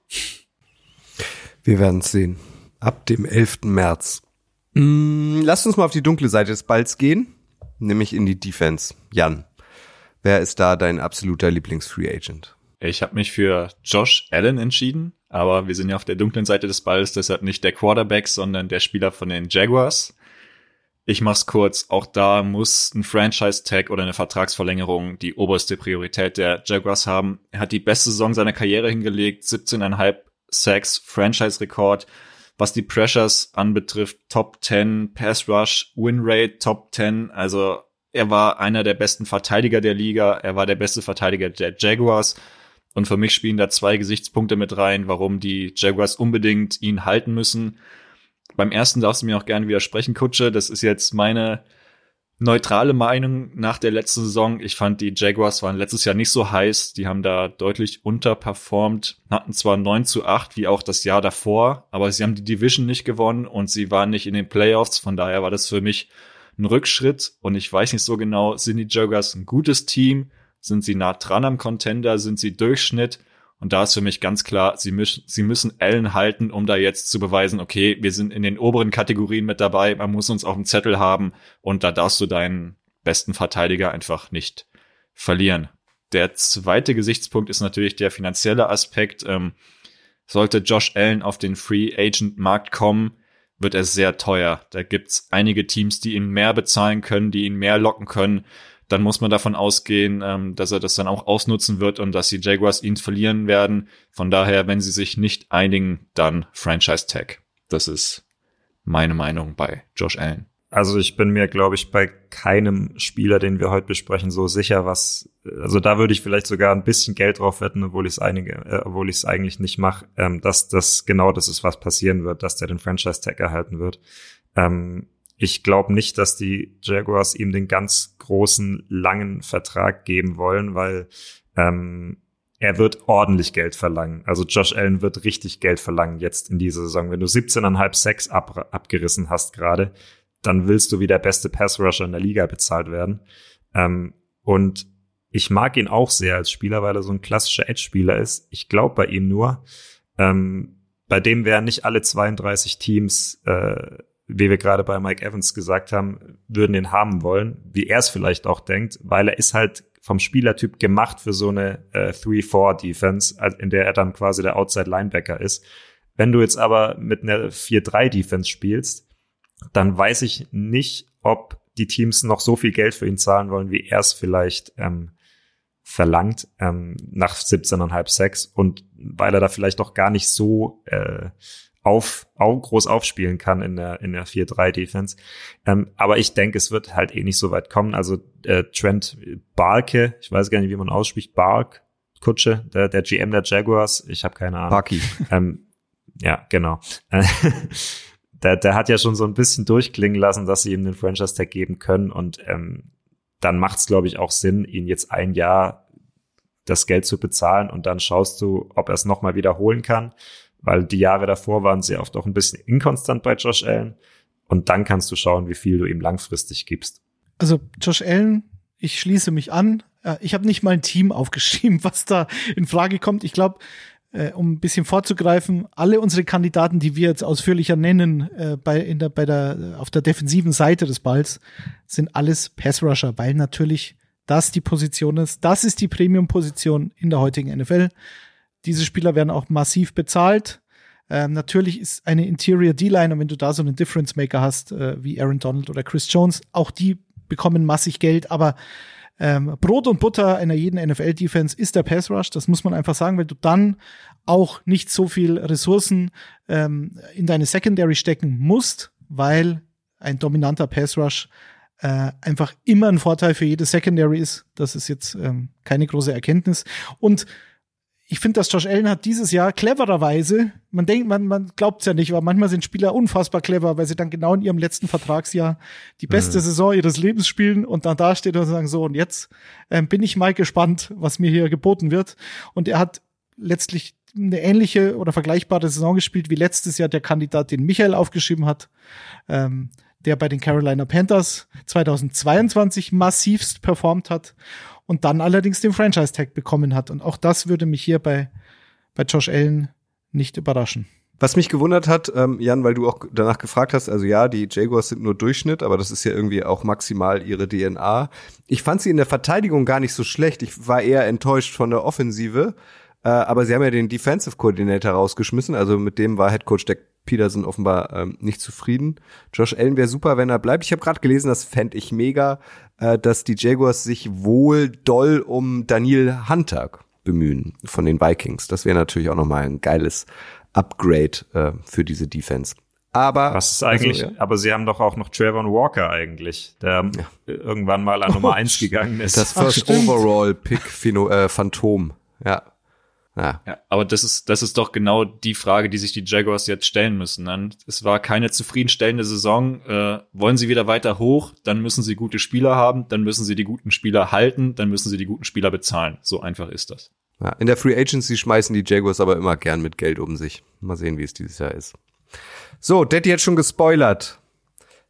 S4: Wir werden es sehen. Ab dem 11. März. Mm, lasst uns mal auf die dunkle Seite des Balls gehen, nämlich in die Defense. Jan, wer ist da dein absoluter Lieblings-Free Agent?
S7: Ich habe mich für Josh Allen entschieden, aber wir sind ja auf der dunklen Seite des Balls, deshalb nicht der Quarterback, sondern der Spieler von den Jaguars. Ich mach's kurz. Auch da muss ein Franchise-Tag oder eine Vertragsverlängerung die oberste Priorität der Jaguars haben. Er hat die beste Saison seiner Karriere hingelegt, 17,5 Sacks, Franchise-Rekord. Was die Pressures anbetrifft, Top 10, Pass Rush, Win Rate, Top 10. Also er war einer der besten Verteidiger der Liga. Er war der beste Verteidiger der Jaguars. Und für mich spielen da zwei Gesichtspunkte mit rein, warum die Jaguars unbedingt ihn halten müssen. Beim ersten darfst du mir auch gerne widersprechen, Kutsche. Das ist jetzt meine neutrale Meinung nach der letzten Saison. Ich fand, die Jaguars waren letztes Jahr nicht so heiß. Die haben da deutlich unterperformt, hatten zwar 9 zu 8, wie auch das Jahr davor, aber sie haben die Division nicht gewonnen und sie waren nicht in den Playoffs. Von daher war das für mich ein Rückschritt und ich weiß nicht so genau, sind die Jaguars ein gutes Team? Sind sie nah dran am Contender? Sind sie Durchschnitt? Und da ist für mich ganz klar, sie müssen, sie müssen Allen halten, um da jetzt zu beweisen, okay, wir sind in den oberen Kategorien mit dabei, man muss uns auf dem Zettel haben und da darfst du deinen besten Verteidiger einfach nicht verlieren. Der zweite Gesichtspunkt ist natürlich der finanzielle Aspekt. Ähm, sollte Josh Allen auf den Free Agent Markt kommen, wird er sehr teuer. Da gibt's einige Teams, die ihn mehr bezahlen können, die ihn mehr locken können dann muss man davon ausgehen, ähm, dass er das dann auch ausnutzen wird und dass die Jaguars ihn verlieren werden. Von daher, wenn sie sich nicht einigen, dann Franchise Tag. Das ist meine Meinung bei Josh Allen.
S6: Also ich bin mir, glaube ich, bei keinem Spieler, den wir heute besprechen, so sicher, was. Also da würde ich vielleicht sogar ein bisschen Geld drauf wetten, obwohl ich es einige, äh, obwohl ich es eigentlich nicht mache, ähm, dass das genau das ist, was passieren wird, dass der den Franchise Tag erhalten wird. Ähm, ich glaube nicht, dass die Jaguars ihm den ganz großen, langen Vertrag geben wollen, weil ähm, er wird ordentlich Geld verlangen. Also Josh Allen wird richtig Geld verlangen jetzt in dieser Saison. Wenn du 17,5 Sex ab, abgerissen hast gerade, dann willst du wie der beste Pass-Rusher in der Liga bezahlt werden. Ähm, und ich mag ihn auch sehr als Spieler, weil er so ein klassischer Edge-Spieler ist. Ich glaube bei ihm nur, ähm, bei dem wären nicht alle 32 Teams äh, wie wir gerade bei Mike Evans gesagt haben, würden ihn haben wollen, wie er es vielleicht auch denkt, weil er ist halt vom Spielertyp gemacht für so eine äh, 3-4-Defense, in der er dann quasi der Outside-Linebacker ist. Wenn du jetzt aber mit einer 4-3-Defense spielst, dann weiß ich nicht, ob die Teams noch so viel Geld für ihn zahlen wollen, wie er es vielleicht ähm, verlangt ähm, nach 17,5 6 und weil er da vielleicht auch gar nicht so äh, auf, auf, groß aufspielen kann in der, in der 4-3-Defense. Ähm, aber ich denke, es wird halt eh nicht so weit kommen. Also äh, Trent Barke, ich weiß gar nicht, wie man ausspricht, Bark, Kutsche, der, der GM der Jaguars, ich habe keine Ahnung.
S4: Barky.
S6: Ähm, ja, genau. der, der hat ja schon so ein bisschen durchklingen lassen, dass sie ihm den Franchise-Tag geben können und ähm, dann macht es, glaube ich, auch Sinn, ihn jetzt ein Jahr das Geld zu bezahlen und dann schaust du, ob er es nochmal wiederholen kann weil die Jahre davor waren sie oft auch ein bisschen inkonstant bei Josh Allen. Und dann kannst du schauen, wie viel du ihm langfristig gibst.
S5: Also Josh Allen, ich schließe mich an. Ich habe nicht mal ein Team aufgeschrieben, was da in Frage kommt. Ich glaube, äh, um ein bisschen vorzugreifen, alle unsere Kandidaten, die wir jetzt ausführlicher nennen, äh, bei, in der, bei der, auf der defensiven Seite des Balls, sind alles Pass-Rusher, weil natürlich das die Position ist. Das ist die Premium-Position in der heutigen NFL. Diese Spieler werden auch massiv bezahlt. Ähm, natürlich ist eine Interior D-Line, und wenn du da so einen Difference Maker hast, äh, wie Aaron Donald oder Chris Jones, auch die bekommen massig Geld, aber ähm, Brot und Butter einer jeden NFL-Defense ist der Pass Rush. Das muss man einfach sagen, weil du dann auch nicht so viel Ressourcen ähm, in deine Secondary stecken musst, weil ein dominanter Pass Rush äh, einfach immer ein Vorteil für jede Secondary ist. Das ist jetzt ähm, keine große Erkenntnis. Und ich finde, dass Josh Allen hat dieses Jahr clevererweise, man denkt, man, man glaubt es ja nicht, aber manchmal sind Spieler unfassbar clever, weil sie dann genau in ihrem letzten Vertragsjahr die beste mhm. Saison ihres Lebens spielen und dann da steht und sagen, so, und jetzt ähm, bin ich mal gespannt, was mir hier geboten wird. Und er hat letztlich eine ähnliche oder vergleichbare Saison gespielt wie letztes Jahr der Kandidat, den Michael aufgeschrieben hat, ähm, der bei den Carolina Panthers 2022 massivst performt hat und dann allerdings den Franchise-Tag bekommen hat. Und auch das würde mich hier bei, bei Josh Allen nicht überraschen.
S4: Was mich gewundert hat, ähm, Jan, weil du auch danach gefragt hast, also ja, die Jaguars sind nur Durchschnitt, aber das ist ja irgendwie auch maximal ihre DNA. Ich fand sie in der Verteidigung gar nicht so schlecht. Ich war eher enttäuscht von der Offensive, äh, aber sie haben ja den Defensive Coordinator rausgeschmissen, also mit dem war Head Coach der Peterson offenbar ähm, nicht zufrieden. Josh Allen wäre super, wenn er bleibt. Ich habe gerade gelesen, das fände ich mega, äh, dass die Jaguars sich wohl doll um Daniel Hunter bemühen von den Vikings. Das wäre natürlich auch nochmal ein geiles Upgrade äh, für diese Defense. Aber
S6: was ist eigentlich? Also, ja. Aber sie haben doch auch noch Trayvon Walker eigentlich, der ja. irgendwann mal an Nummer eins gegangen ist.
S4: Das First Ach, Overall Pick äh, Phantom. Ja.
S7: Ja. ja, aber das ist, das ist doch genau die Frage, die sich die Jaguars jetzt stellen müssen. Dann, es war keine zufriedenstellende Saison. Äh, wollen sie wieder weiter hoch, dann müssen sie gute Spieler haben, dann müssen sie die guten Spieler halten, dann müssen sie die guten Spieler bezahlen. So einfach ist das.
S4: Ja, in der Free Agency schmeißen die Jaguars aber immer gern mit Geld um sich. Mal sehen, wie es dieses Jahr ist. So, Daddy hat schon gespoilert.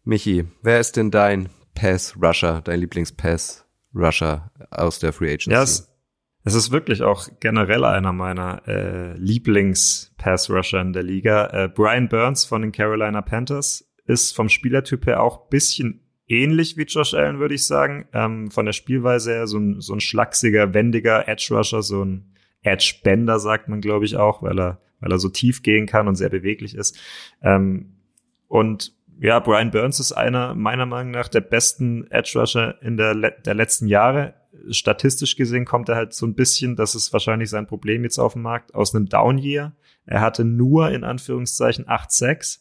S4: Michi, wer ist denn dein Pass Rusher, dein Lieblings-Pass Rusher aus der Free Agency?
S6: Ja, es, ist wirklich auch generell einer meiner äh, Lieblings-Pass-Rusher in der Liga. Äh, Brian Burns von den Carolina Panthers ist vom Spielertyp her auch bisschen ähnlich wie Josh Allen, würde ich sagen. Ähm, von der Spielweise her so ein, so ein schlachsiger, wendiger Edge-Rusher, so ein Edge-Bender, sagt man, glaube ich, auch, weil er, weil er so tief gehen kann und sehr beweglich ist. Ähm, und ja, Brian Burns ist einer meiner Meinung nach der besten Edge Rusher in der, der letzten Jahre statistisch gesehen kommt er halt so ein bisschen, das ist wahrscheinlich sein Problem jetzt auf dem Markt, aus einem Down Year. Er hatte nur in Anführungszeichen 8-6.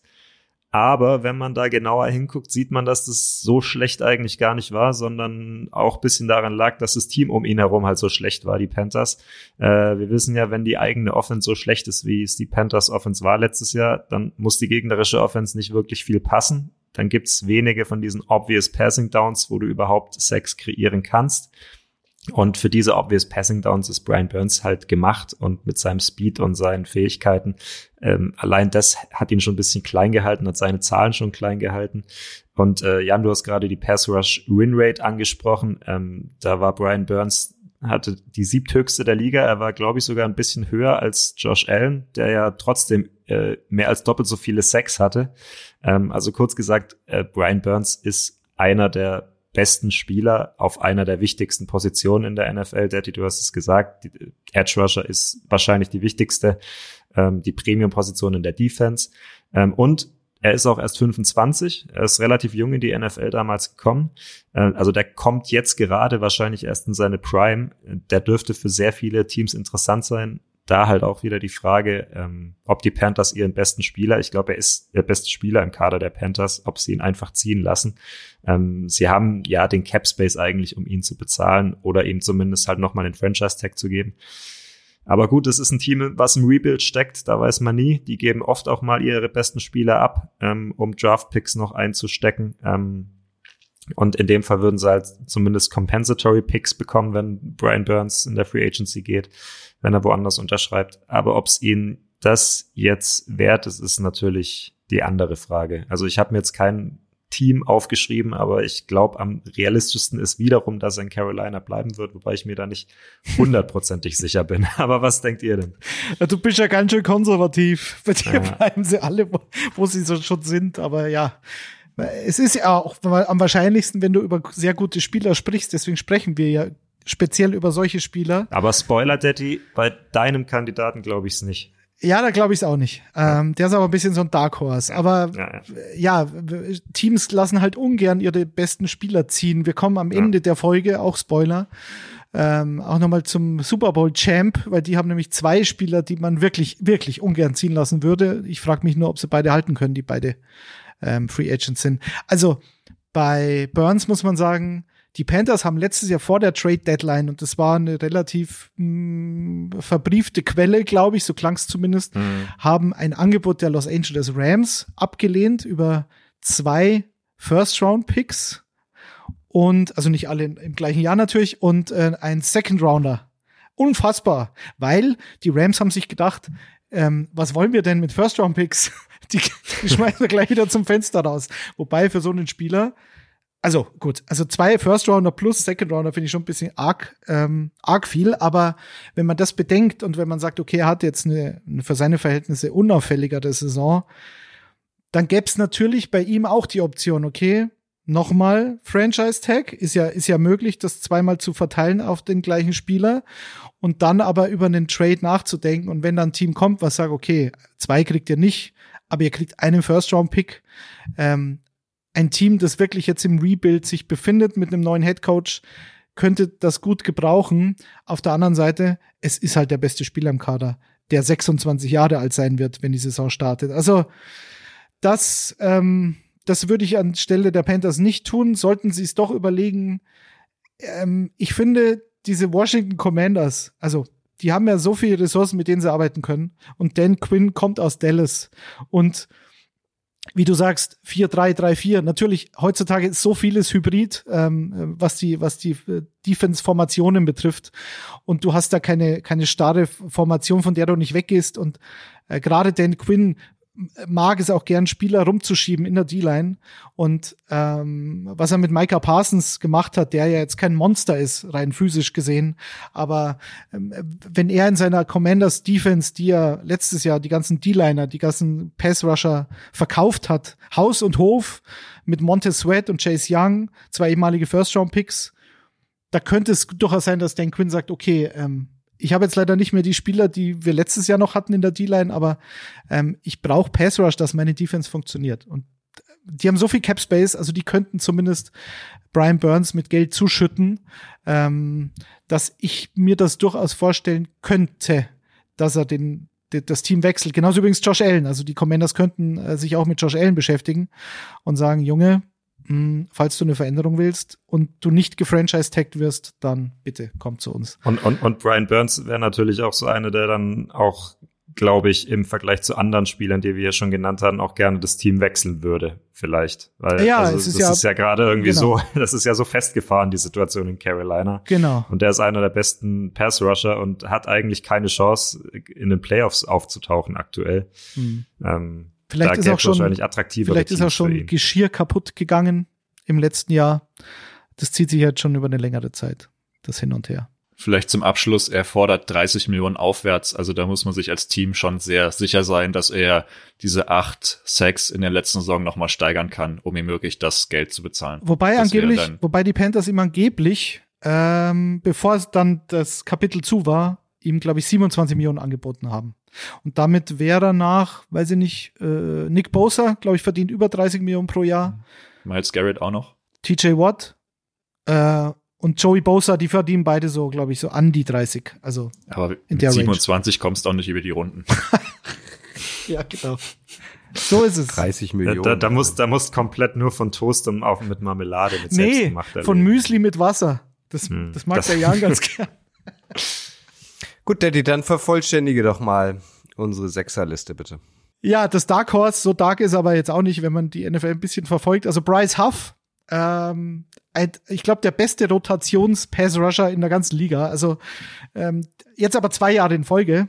S6: Aber wenn man da genauer hinguckt, sieht man, dass das so schlecht eigentlich gar nicht war, sondern auch bisschen daran lag, dass das Team um ihn herum halt so schlecht war, die Panthers. Äh, wir wissen ja, wenn die eigene Offense so schlecht ist, wie es die Panthers Offense war letztes Jahr, dann muss die gegnerische Offense nicht wirklich viel passen. Dann gibt's wenige von diesen obvious Passing Downs, wo du überhaupt Sex kreieren kannst. Und für diese obvious Passing Downs ist Brian Burns halt gemacht und mit seinem Speed und seinen Fähigkeiten. Ähm, allein das hat ihn schon ein bisschen klein gehalten, hat seine Zahlen schon klein gehalten. Und äh, Jan, du hast gerade die Pass Rush Win Rate angesprochen. Ähm, da war Brian Burns hatte die siebthöchste der Liga. Er war, glaube ich, sogar ein bisschen höher als Josh Allen, der ja trotzdem äh, mehr als doppelt so viele Sex hatte. Ähm, also kurz gesagt, äh, Brian Burns ist einer der besten Spieler auf einer der wichtigsten Positionen in der NFL. Daddy, du hast es gesagt, die Edge Rusher ist wahrscheinlich die wichtigste, ähm, die Premium-Position in der Defense. Ähm, und er ist auch erst 25. Er ist relativ jung in die NFL damals gekommen. Äh, also der kommt jetzt gerade wahrscheinlich erst in seine Prime. Der dürfte für sehr viele Teams interessant sein da halt auch wieder die Frage, ähm, ob die Panthers ihren besten Spieler, ich glaube, er ist der beste Spieler im Kader der Panthers, ob sie ihn einfach ziehen lassen. Ähm, sie haben ja den Cap Space eigentlich, um ihn zu bezahlen oder ihm zumindest halt nochmal den Franchise Tag zu geben. Aber gut, es ist ein Team, was im Rebuild steckt, da weiß man nie. Die geben oft auch mal ihre besten Spieler ab, ähm, um Draft Picks noch einzustecken. Ähm, und in dem Fall würden sie halt zumindest Compensatory Picks bekommen, wenn Brian Burns in der Free Agency geht wenn er woanders unterschreibt. Aber ob es ihn das jetzt wert ist, ist natürlich die andere Frage. Also ich habe mir jetzt kein Team aufgeschrieben, aber ich glaube, am realistischsten ist wiederum, dass er in Carolina bleiben wird, wobei ich mir da nicht hundertprozentig sicher bin. Aber was denkt ihr denn?
S5: Du bist ja ganz schön konservativ. Bei dir ja. bleiben sie alle, wo sie so schon sind. Aber ja, es ist ja auch am wahrscheinlichsten, wenn du über sehr gute Spieler sprichst. Deswegen sprechen wir ja speziell über solche Spieler.
S6: Aber Spoiler, Daddy, bei deinem Kandidaten glaube ich es nicht.
S5: Ja, da glaube ich es auch nicht. Ähm, der ist aber ein bisschen so ein Dark Horse. Aber ja, ja. ja, Teams lassen halt ungern ihre besten Spieler ziehen. Wir kommen am Ende der Folge, auch Spoiler, ähm, auch nochmal zum Super Bowl Champ, weil die haben nämlich zwei Spieler, die man wirklich, wirklich ungern ziehen lassen würde. Ich frage mich nur, ob sie beide halten können, die beide ähm, Free Agents sind. Also bei Burns muss man sagen, die Panthers haben letztes Jahr vor der Trade Deadline, und das war eine relativ mh, hm, verbriefte Quelle, glaube ich, so klang es zumindest, mhm. haben ein Angebot der Los Angeles Rams abgelehnt über zwei First-Round-Picks und, also nicht alle im gleichen Jahr natürlich, und äh, ein Second-Rounder. Unfassbar, weil die Rams haben sich gedacht, ähm, was wollen wir denn mit First-Round-Picks? Die, die schmeißen wir gleich wieder zum Fenster raus. Wobei für so einen Spieler also gut, also zwei First Rounder plus Second Rounder finde ich schon ein bisschen arg, ähm, arg viel, aber wenn man das bedenkt und wenn man sagt, okay, er hat jetzt eine, eine für seine Verhältnisse unauffälligere Saison, dann gäbe es natürlich bei ihm auch die Option, okay, nochmal Franchise Tag, ist ja, ist ja möglich, das zweimal zu verteilen auf den gleichen Spieler und dann aber über einen Trade nachzudenken. Und wenn dann ein Team kommt, was sagt, okay, zwei kriegt ihr nicht, aber ihr kriegt einen First-Round-Pick. Ähm, ein Team, das wirklich jetzt im Rebuild sich befindet mit einem neuen Head Coach, könnte das gut gebrauchen. Auf der anderen Seite, es ist halt der beste Spieler im Kader, der 26 Jahre alt sein wird, wenn die Saison startet. Also das, ähm, das würde ich anstelle der Panthers nicht tun. Sollten sie es doch überlegen. Ähm, ich finde, diese Washington Commanders, also die haben ja so viele Ressourcen, mit denen sie arbeiten können. Und Dan Quinn kommt aus Dallas. Und wie du sagst, 4-3-3-4. Natürlich, heutzutage ist so vieles Hybrid, ähm, was die, was die äh, Defense-Formationen betrifft. Und du hast da keine, keine starre Formation, von der du nicht weggehst. Und äh, gerade Dan Quinn mag es auch gern, Spieler rumzuschieben in der D-Line. Und ähm, was er mit Micah Parsons gemacht hat, der ja jetzt kein Monster ist, rein physisch gesehen, aber ähm, wenn er in seiner Commanders Defense, die er letztes Jahr die ganzen D-Liner, die ganzen Pass-Rusher verkauft hat, Haus und Hof mit Montez Sweat und Chase Young, zwei ehemalige First-Round-Picks, da könnte es durchaus sein, dass Dan Quinn sagt, okay, ähm, ich habe jetzt leider nicht mehr die Spieler, die wir letztes Jahr noch hatten in der D-Line, aber ähm, ich brauche Pass Rush, dass meine Defense funktioniert. Und die haben so viel Cap Space, also die könnten zumindest Brian Burns mit Geld zuschütten, ähm, dass ich mir das durchaus vorstellen könnte, dass er den das Team wechselt. Genauso übrigens Josh Allen. Also die Commanders könnten äh, sich auch mit Josh Allen beschäftigen und sagen, Junge, hm, falls du eine Veränderung willst und du nicht gefranchise-tagged wirst, dann bitte komm zu uns.
S6: Und, und, und Brian Burns wäre natürlich auch so eine, der dann auch, glaube ich, im Vergleich zu anderen Spielern, die wir ja schon genannt haben, auch gerne das Team wechseln würde, vielleicht. Weil
S5: ja,
S6: also,
S5: es ist
S6: das
S5: ja,
S6: ist ja gerade irgendwie
S5: genau.
S6: so, das ist ja so festgefahren, die Situation in Carolina.
S5: Genau.
S6: Und der ist einer der besten Pass-Rusher und hat eigentlich keine Chance, in den Playoffs aufzutauchen aktuell.
S5: Hm.
S6: Ähm,
S5: Vielleicht
S6: da
S5: ist auch schon,
S6: wahrscheinlich attraktivere
S5: vielleicht ist auch schon. Geschirr kaputt gegangen im letzten Jahr. Das zieht sich jetzt schon über eine längere Zeit, das hin und her.
S7: Vielleicht zum Abschluss, er fordert 30 Millionen aufwärts. Also da muss man sich als Team schon sehr sicher sein, dass er diese acht Sacks in der letzten Saison nochmal steigern kann, um ihm wirklich das Geld zu bezahlen.
S5: Wobei
S7: Das
S5: angeblich, wobei die Panthers ihm angeblich, ähm, bevor es dann das Kapitel zu war, ihm, glaube ich, 27 Millionen angeboten haben. Und damit wäre er nach, weiß ich nicht, äh, Nick Bosa, glaube ich, verdient über 30 Millionen pro Jahr.
S7: Miles Garrett auch noch.
S5: TJ Watt äh, und Joey Bosa, die verdienen beide so, glaube ich, so an die 30. Also,
S7: Aber
S5: In
S7: mit
S5: der Range.
S7: 27 kommst du auch nicht über die Runden.
S5: ja, genau. So ist es.
S4: 30
S6: Da,
S4: Millionen.
S6: da, da muss, da muss komplett nur von Toast und auf mit Marmelade mit
S5: Nee,
S6: selbstgemachter
S5: von. Müsli mit Wasser. Das,
S6: Hm,
S5: das mag
S6: das-
S5: der Jan ganz gern.
S4: Gut, Daddy, dann vervollständige doch mal unsere Sechserliste, bitte.
S5: Ja, das Dark Horse, so dark ist aber jetzt auch nicht, wenn man die NFL ein bisschen verfolgt. Also Bryce Huff, ähm, ich glaube, der beste Rotations-Pass-Rusher in der ganzen Liga. Also ähm, jetzt aber zwei Jahre in Folge.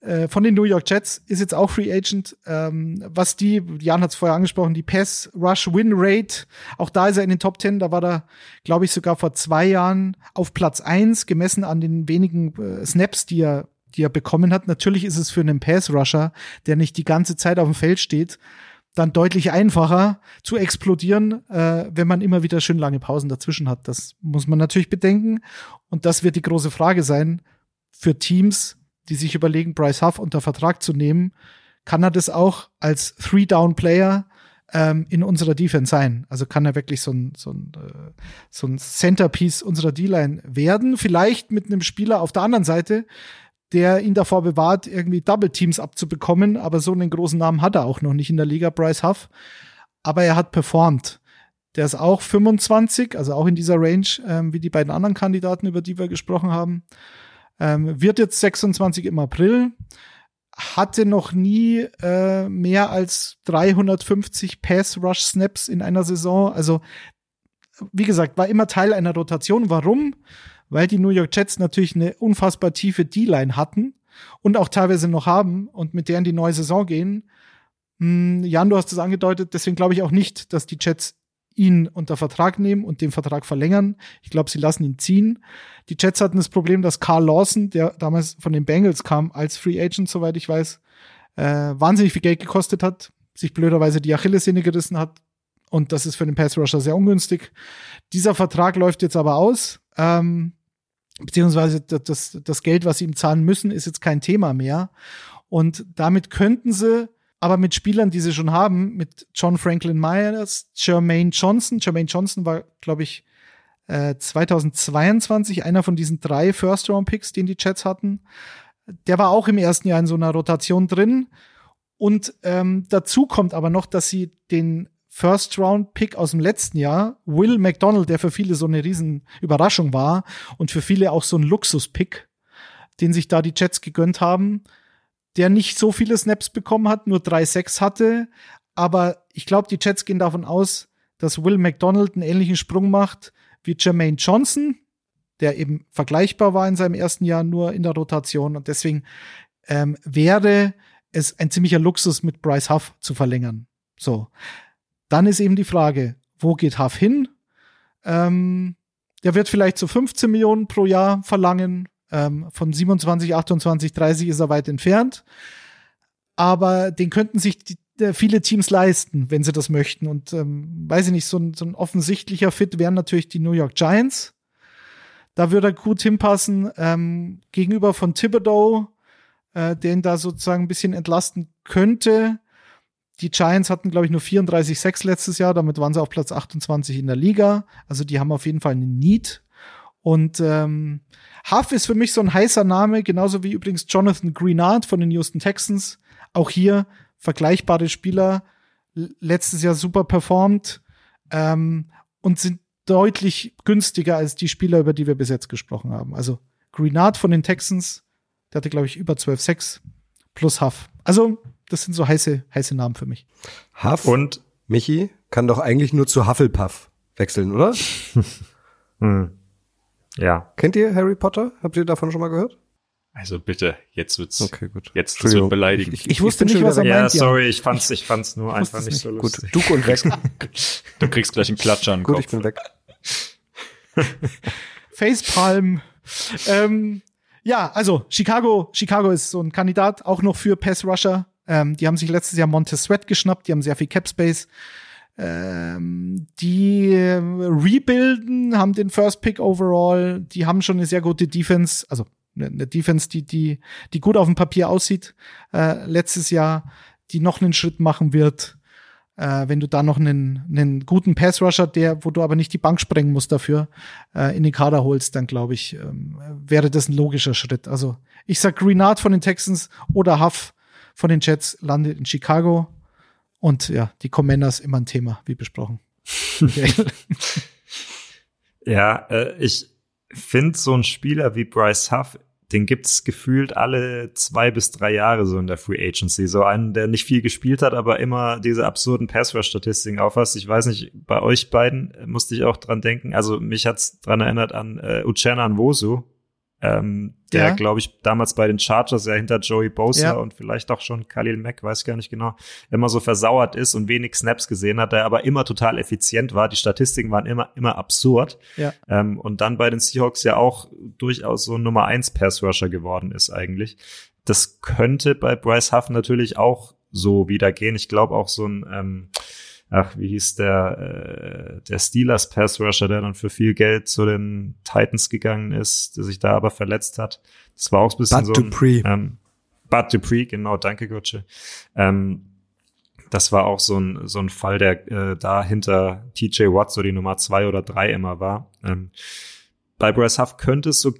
S5: Äh, von den New York Jets ist jetzt auch Free Agent. Ähm, was die, Jan hat es vorher angesprochen, die Pass-Rush-Win-Rate, auch da ist er in den Top 10. Da war er, glaube ich, sogar vor zwei Jahren auf Platz eins gemessen an den wenigen äh, Snaps, die er die er bekommen hat. Natürlich ist es für einen Pass-Rusher, der nicht die ganze Zeit auf dem Feld steht, dann deutlich einfacher zu explodieren, äh, wenn man immer wieder schön lange Pausen dazwischen hat. Das muss man natürlich bedenken. Und das wird die große Frage sein für Teams, die sich überlegen, Bryce Huff unter Vertrag zu nehmen. Kann er das auch als Three-Down-Player ähm, in unserer Defense sein? Also kann er wirklich so ein, so ein, äh, so ein Centerpiece unserer D-Line werden? Vielleicht mit einem Spieler auf der anderen Seite, der ihn davor bewahrt, irgendwie Double Teams abzubekommen, aber so einen großen Namen hat er auch noch nicht in der Liga, Bryce Huff. Aber er hat performt. Der ist auch 25, also auch in dieser Range, ähm, wie die beiden anderen Kandidaten, über die wir gesprochen haben. Ähm, wird jetzt 26 im April. Hatte noch nie äh, mehr als 350 Pass-Rush-Snaps in einer Saison. Also, wie gesagt, war immer Teil einer Rotation. Warum? Weil die New York Jets natürlich eine unfassbar tiefe D-Line hatten und auch teilweise noch haben und mit der in die neue Saison gehen. Hm, Jan, du hast es angedeutet, deswegen glaube ich auch nicht, dass die Jets ihn unter Vertrag nehmen und den Vertrag verlängern. Ich glaube, sie lassen ihn ziehen. Die Jets hatten das Problem, dass Carl Lawson, der damals von den Bengals kam, als Free Agent, soweit ich weiß, äh, wahnsinnig viel Geld gekostet hat, sich blöderweise die Achillessehne gerissen hat. Und das ist für den Pass Rusher sehr ungünstig. Dieser Vertrag läuft jetzt aber aus. Ähm, beziehungsweise das, das, das Geld, was sie ihm zahlen müssen, ist jetzt kein Thema mehr. Und damit könnten sie aber mit Spielern, die sie schon haben, mit John Franklin Myers, Jermaine Johnson. Jermaine Johnson war, glaube ich, äh, 2022 einer von diesen drei First-Round-Picks, den die Jets hatten. Der war auch im ersten Jahr in so einer Rotation drin. Und ähm, dazu kommt aber noch, dass sie den First-Round-Pick aus dem letzten Jahr, Will McDonald, der für viele so eine riesen Überraschung war und für viele auch so ein Luxus-Pick, den sich da die Jets gegönnt haben, der nicht so viele Snaps bekommen hat, nur 3-6 hatte. Aber ich glaube, die Jets gehen davon aus, dass Will McDonald einen ähnlichen Sprung macht wie Jermaine Johnson, der eben vergleichbar war in seinem ersten Jahr nur in der Rotation. Und deswegen ähm, wäre es ein ziemlicher Luxus, mit Bryce Huff zu verlängern. So. Dann ist eben die Frage, wo geht Huff hin? Ähm, der wird vielleicht so 15 Millionen pro Jahr verlangen. Ähm, von 27, 28, 30 ist er weit entfernt. Aber den könnten sich die, äh, viele Teams leisten, wenn sie das möchten. Und ähm, weiß ich nicht, so ein, so ein offensichtlicher Fit wären natürlich die New York Giants. Da würde er gut hinpassen. Ähm, gegenüber von Thibodeau, äh, den da sozusagen ein bisschen entlasten könnte. Die Giants hatten, glaube ich, nur 34-6 letztes Jahr. Damit waren sie auf Platz 28 in der Liga. Also die haben auf jeden Fall einen Need. Und ähm, Huff ist für mich so ein heißer Name, genauso wie übrigens Jonathan Greenard von den Houston Texans. Auch hier vergleichbare Spieler, letztes Jahr super performt ähm, und sind deutlich günstiger als die Spieler, über die wir bis jetzt gesprochen haben. Also Greenard von den Texans, der hatte, glaube ich, über 12,6 plus Huff. Also, das sind so heiße, heiße Namen für mich.
S4: Huff und Michi kann doch eigentlich nur zu Hufflepuff wechseln, oder?
S6: hm. Ja.
S4: Kennt ihr Harry Potter? Habt ihr davon schon mal gehört?
S7: Also bitte, jetzt wird's.
S4: Okay, gut.
S7: Jetzt das wird beleidigend.
S5: Ich, ich, ich wusste nicht, was er
S6: ja,
S5: meint.
S6: Ja, sorry, ich fand's, ich fand's nur einfach nicht, nicht so lustig.
S4: Gut, du und weg.
S7: du kriegst gleich einen Klatscher an
S4: Gut,
S7: Kopf.
S4: ich bin weg.
S5: Facepalm. ähm, ja, also Chicago, Chicago ist so ein Kandidat auch noch für Pass Rusher. Ähm, die haben sich letztes Jahr Montez Sweat geschnappt, die haben sehr viel Cap Space. Ähm, die äh, rebuilden, haben den First Pick overall, die haben schon eine sehr gute Defense, also eine Defense, die, die, die gut auf dem Papier aussieht, äh, letztes Jahr, die noch einen Schritt machen wird. Äh, wenn du da noch einen, einen guten Pass-Rusher, der, wo du aber nicht die Bank sprengen musst dafür, äh, in den Kader holst, dann glaube ich, ähm, wäre das ein logischer Schritt. Also ich sag Greenard von den Texans oder Huff von den Jets landet in Chicago. Und ja, die Commanders immer ein Thema, wie besprochen.
S6: ja, äh, ich finde so ein Spieler wie Bryce Huff den gibt's gefühlt alle zwei bis drei Jahre so in der Free Agency. So einen, der nicht viel gespielt hat, aber immer diese absurden Pass-Rush-Statistiken aufhast. Ich weiß nicht, bei euch beiden musste ich auch dran denken. Also mich hat's dran erinnert an äh, Uchenna Nwosu, ähm, der, ja. glaube ich, damals bei den Chargers ja hinter Joey Bosa ja. und vielleicht auch schon Khalil Mack, weiß gar nicht genau, immer so versauert ist und wenig Snaps gesehen hat, der aber immer total effizient war. Die Statistiken waren immer, immer absurd.
S5: Ja.
S6: Ähm, und dann bei den Seahawks ja auch durchaus so ein Nummer eins Pass Rusher geworden ist eigentlich. Das könnte bei Bryce Huff natürlich auch so wieder gehen. Ich glaube auch so ein, ähm, ach, wie hieß der, äh, der Steelers Pass Rusher, der dann für viel Geld zu den Titans gegangen ist, der sich da aber verletzt hat. Das war auch ein bisschen
S4: Bud
S6: so.
S4: Dupree.
S6: Ähm, Bud Dupree, genau, danke Gutsche. Ähm, das war auch so ein, so ein Fall, der äh, da hinter TJ Watt so die Nummer zwei oder drei immer war. Ähm, bei Bryce Huff könnte es so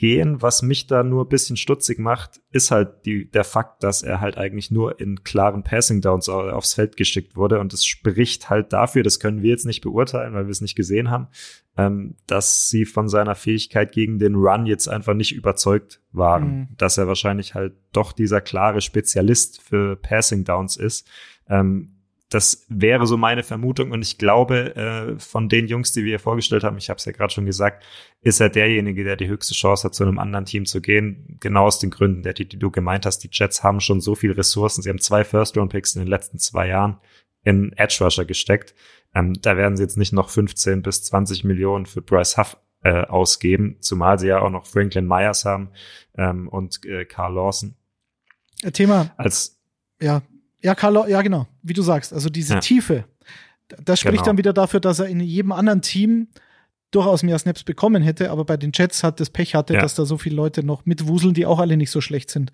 S6: gehen. Was mich da nur ein bisschen stutzig macht, ist halt die, der Fakt, dass er halt eigentlich nur in klaren Passing Downs aufs Feld geschickt wurde. Und es spricht halt dafür, das können wir jetzt nicht beurteilen, weil wir es nicht gesehen haben, ähm, dass sie von seiner Fähigkeit gegen den Run jetzt einfach nicht überzeugt waren. Mhm. Dass er wahrscheinlich halt doch dieser klare Spezialist für Passing Downs ist. Ähm, das wäre so meine Vermutung und ich glaube, äh, von den Jungs, die wir hier vorgestellt haben, ich habe es ja gerade schon gesagt, ist er derjenige, der die höchste Chance hat, zu einem anderen Team zu gehen. Genau aus den Gründen, der, die, die du gemeint hast. Die Jets haben schon so viel Ressourcen. Sie haben zwei First-Round-Picks in den letzten zwei Jahren in Edge Rusher gesteckt. Ähm, da werden sie jetzt nicht noch 15 bis 20 Millionen für Bryce Huff äh, ausgeben, zumal sie ja auch noch Franklin Myers haben ähm, und äh, Carl Lawson.
S5: Thema.
S6: Als
S5: ja, ja, Carlo, ja, genau, wie du sagst. Also diese ja. Tiefe. Das spricht genau. dann wieder dafür, dass er in jedem anderen Team durchaus mehr Snaps bekommen hätte, aber bei den Jets hat das Pech hatte, ja. dass da so viele Leute noch mitwuseln, die auch alle nicht so schlecht sind.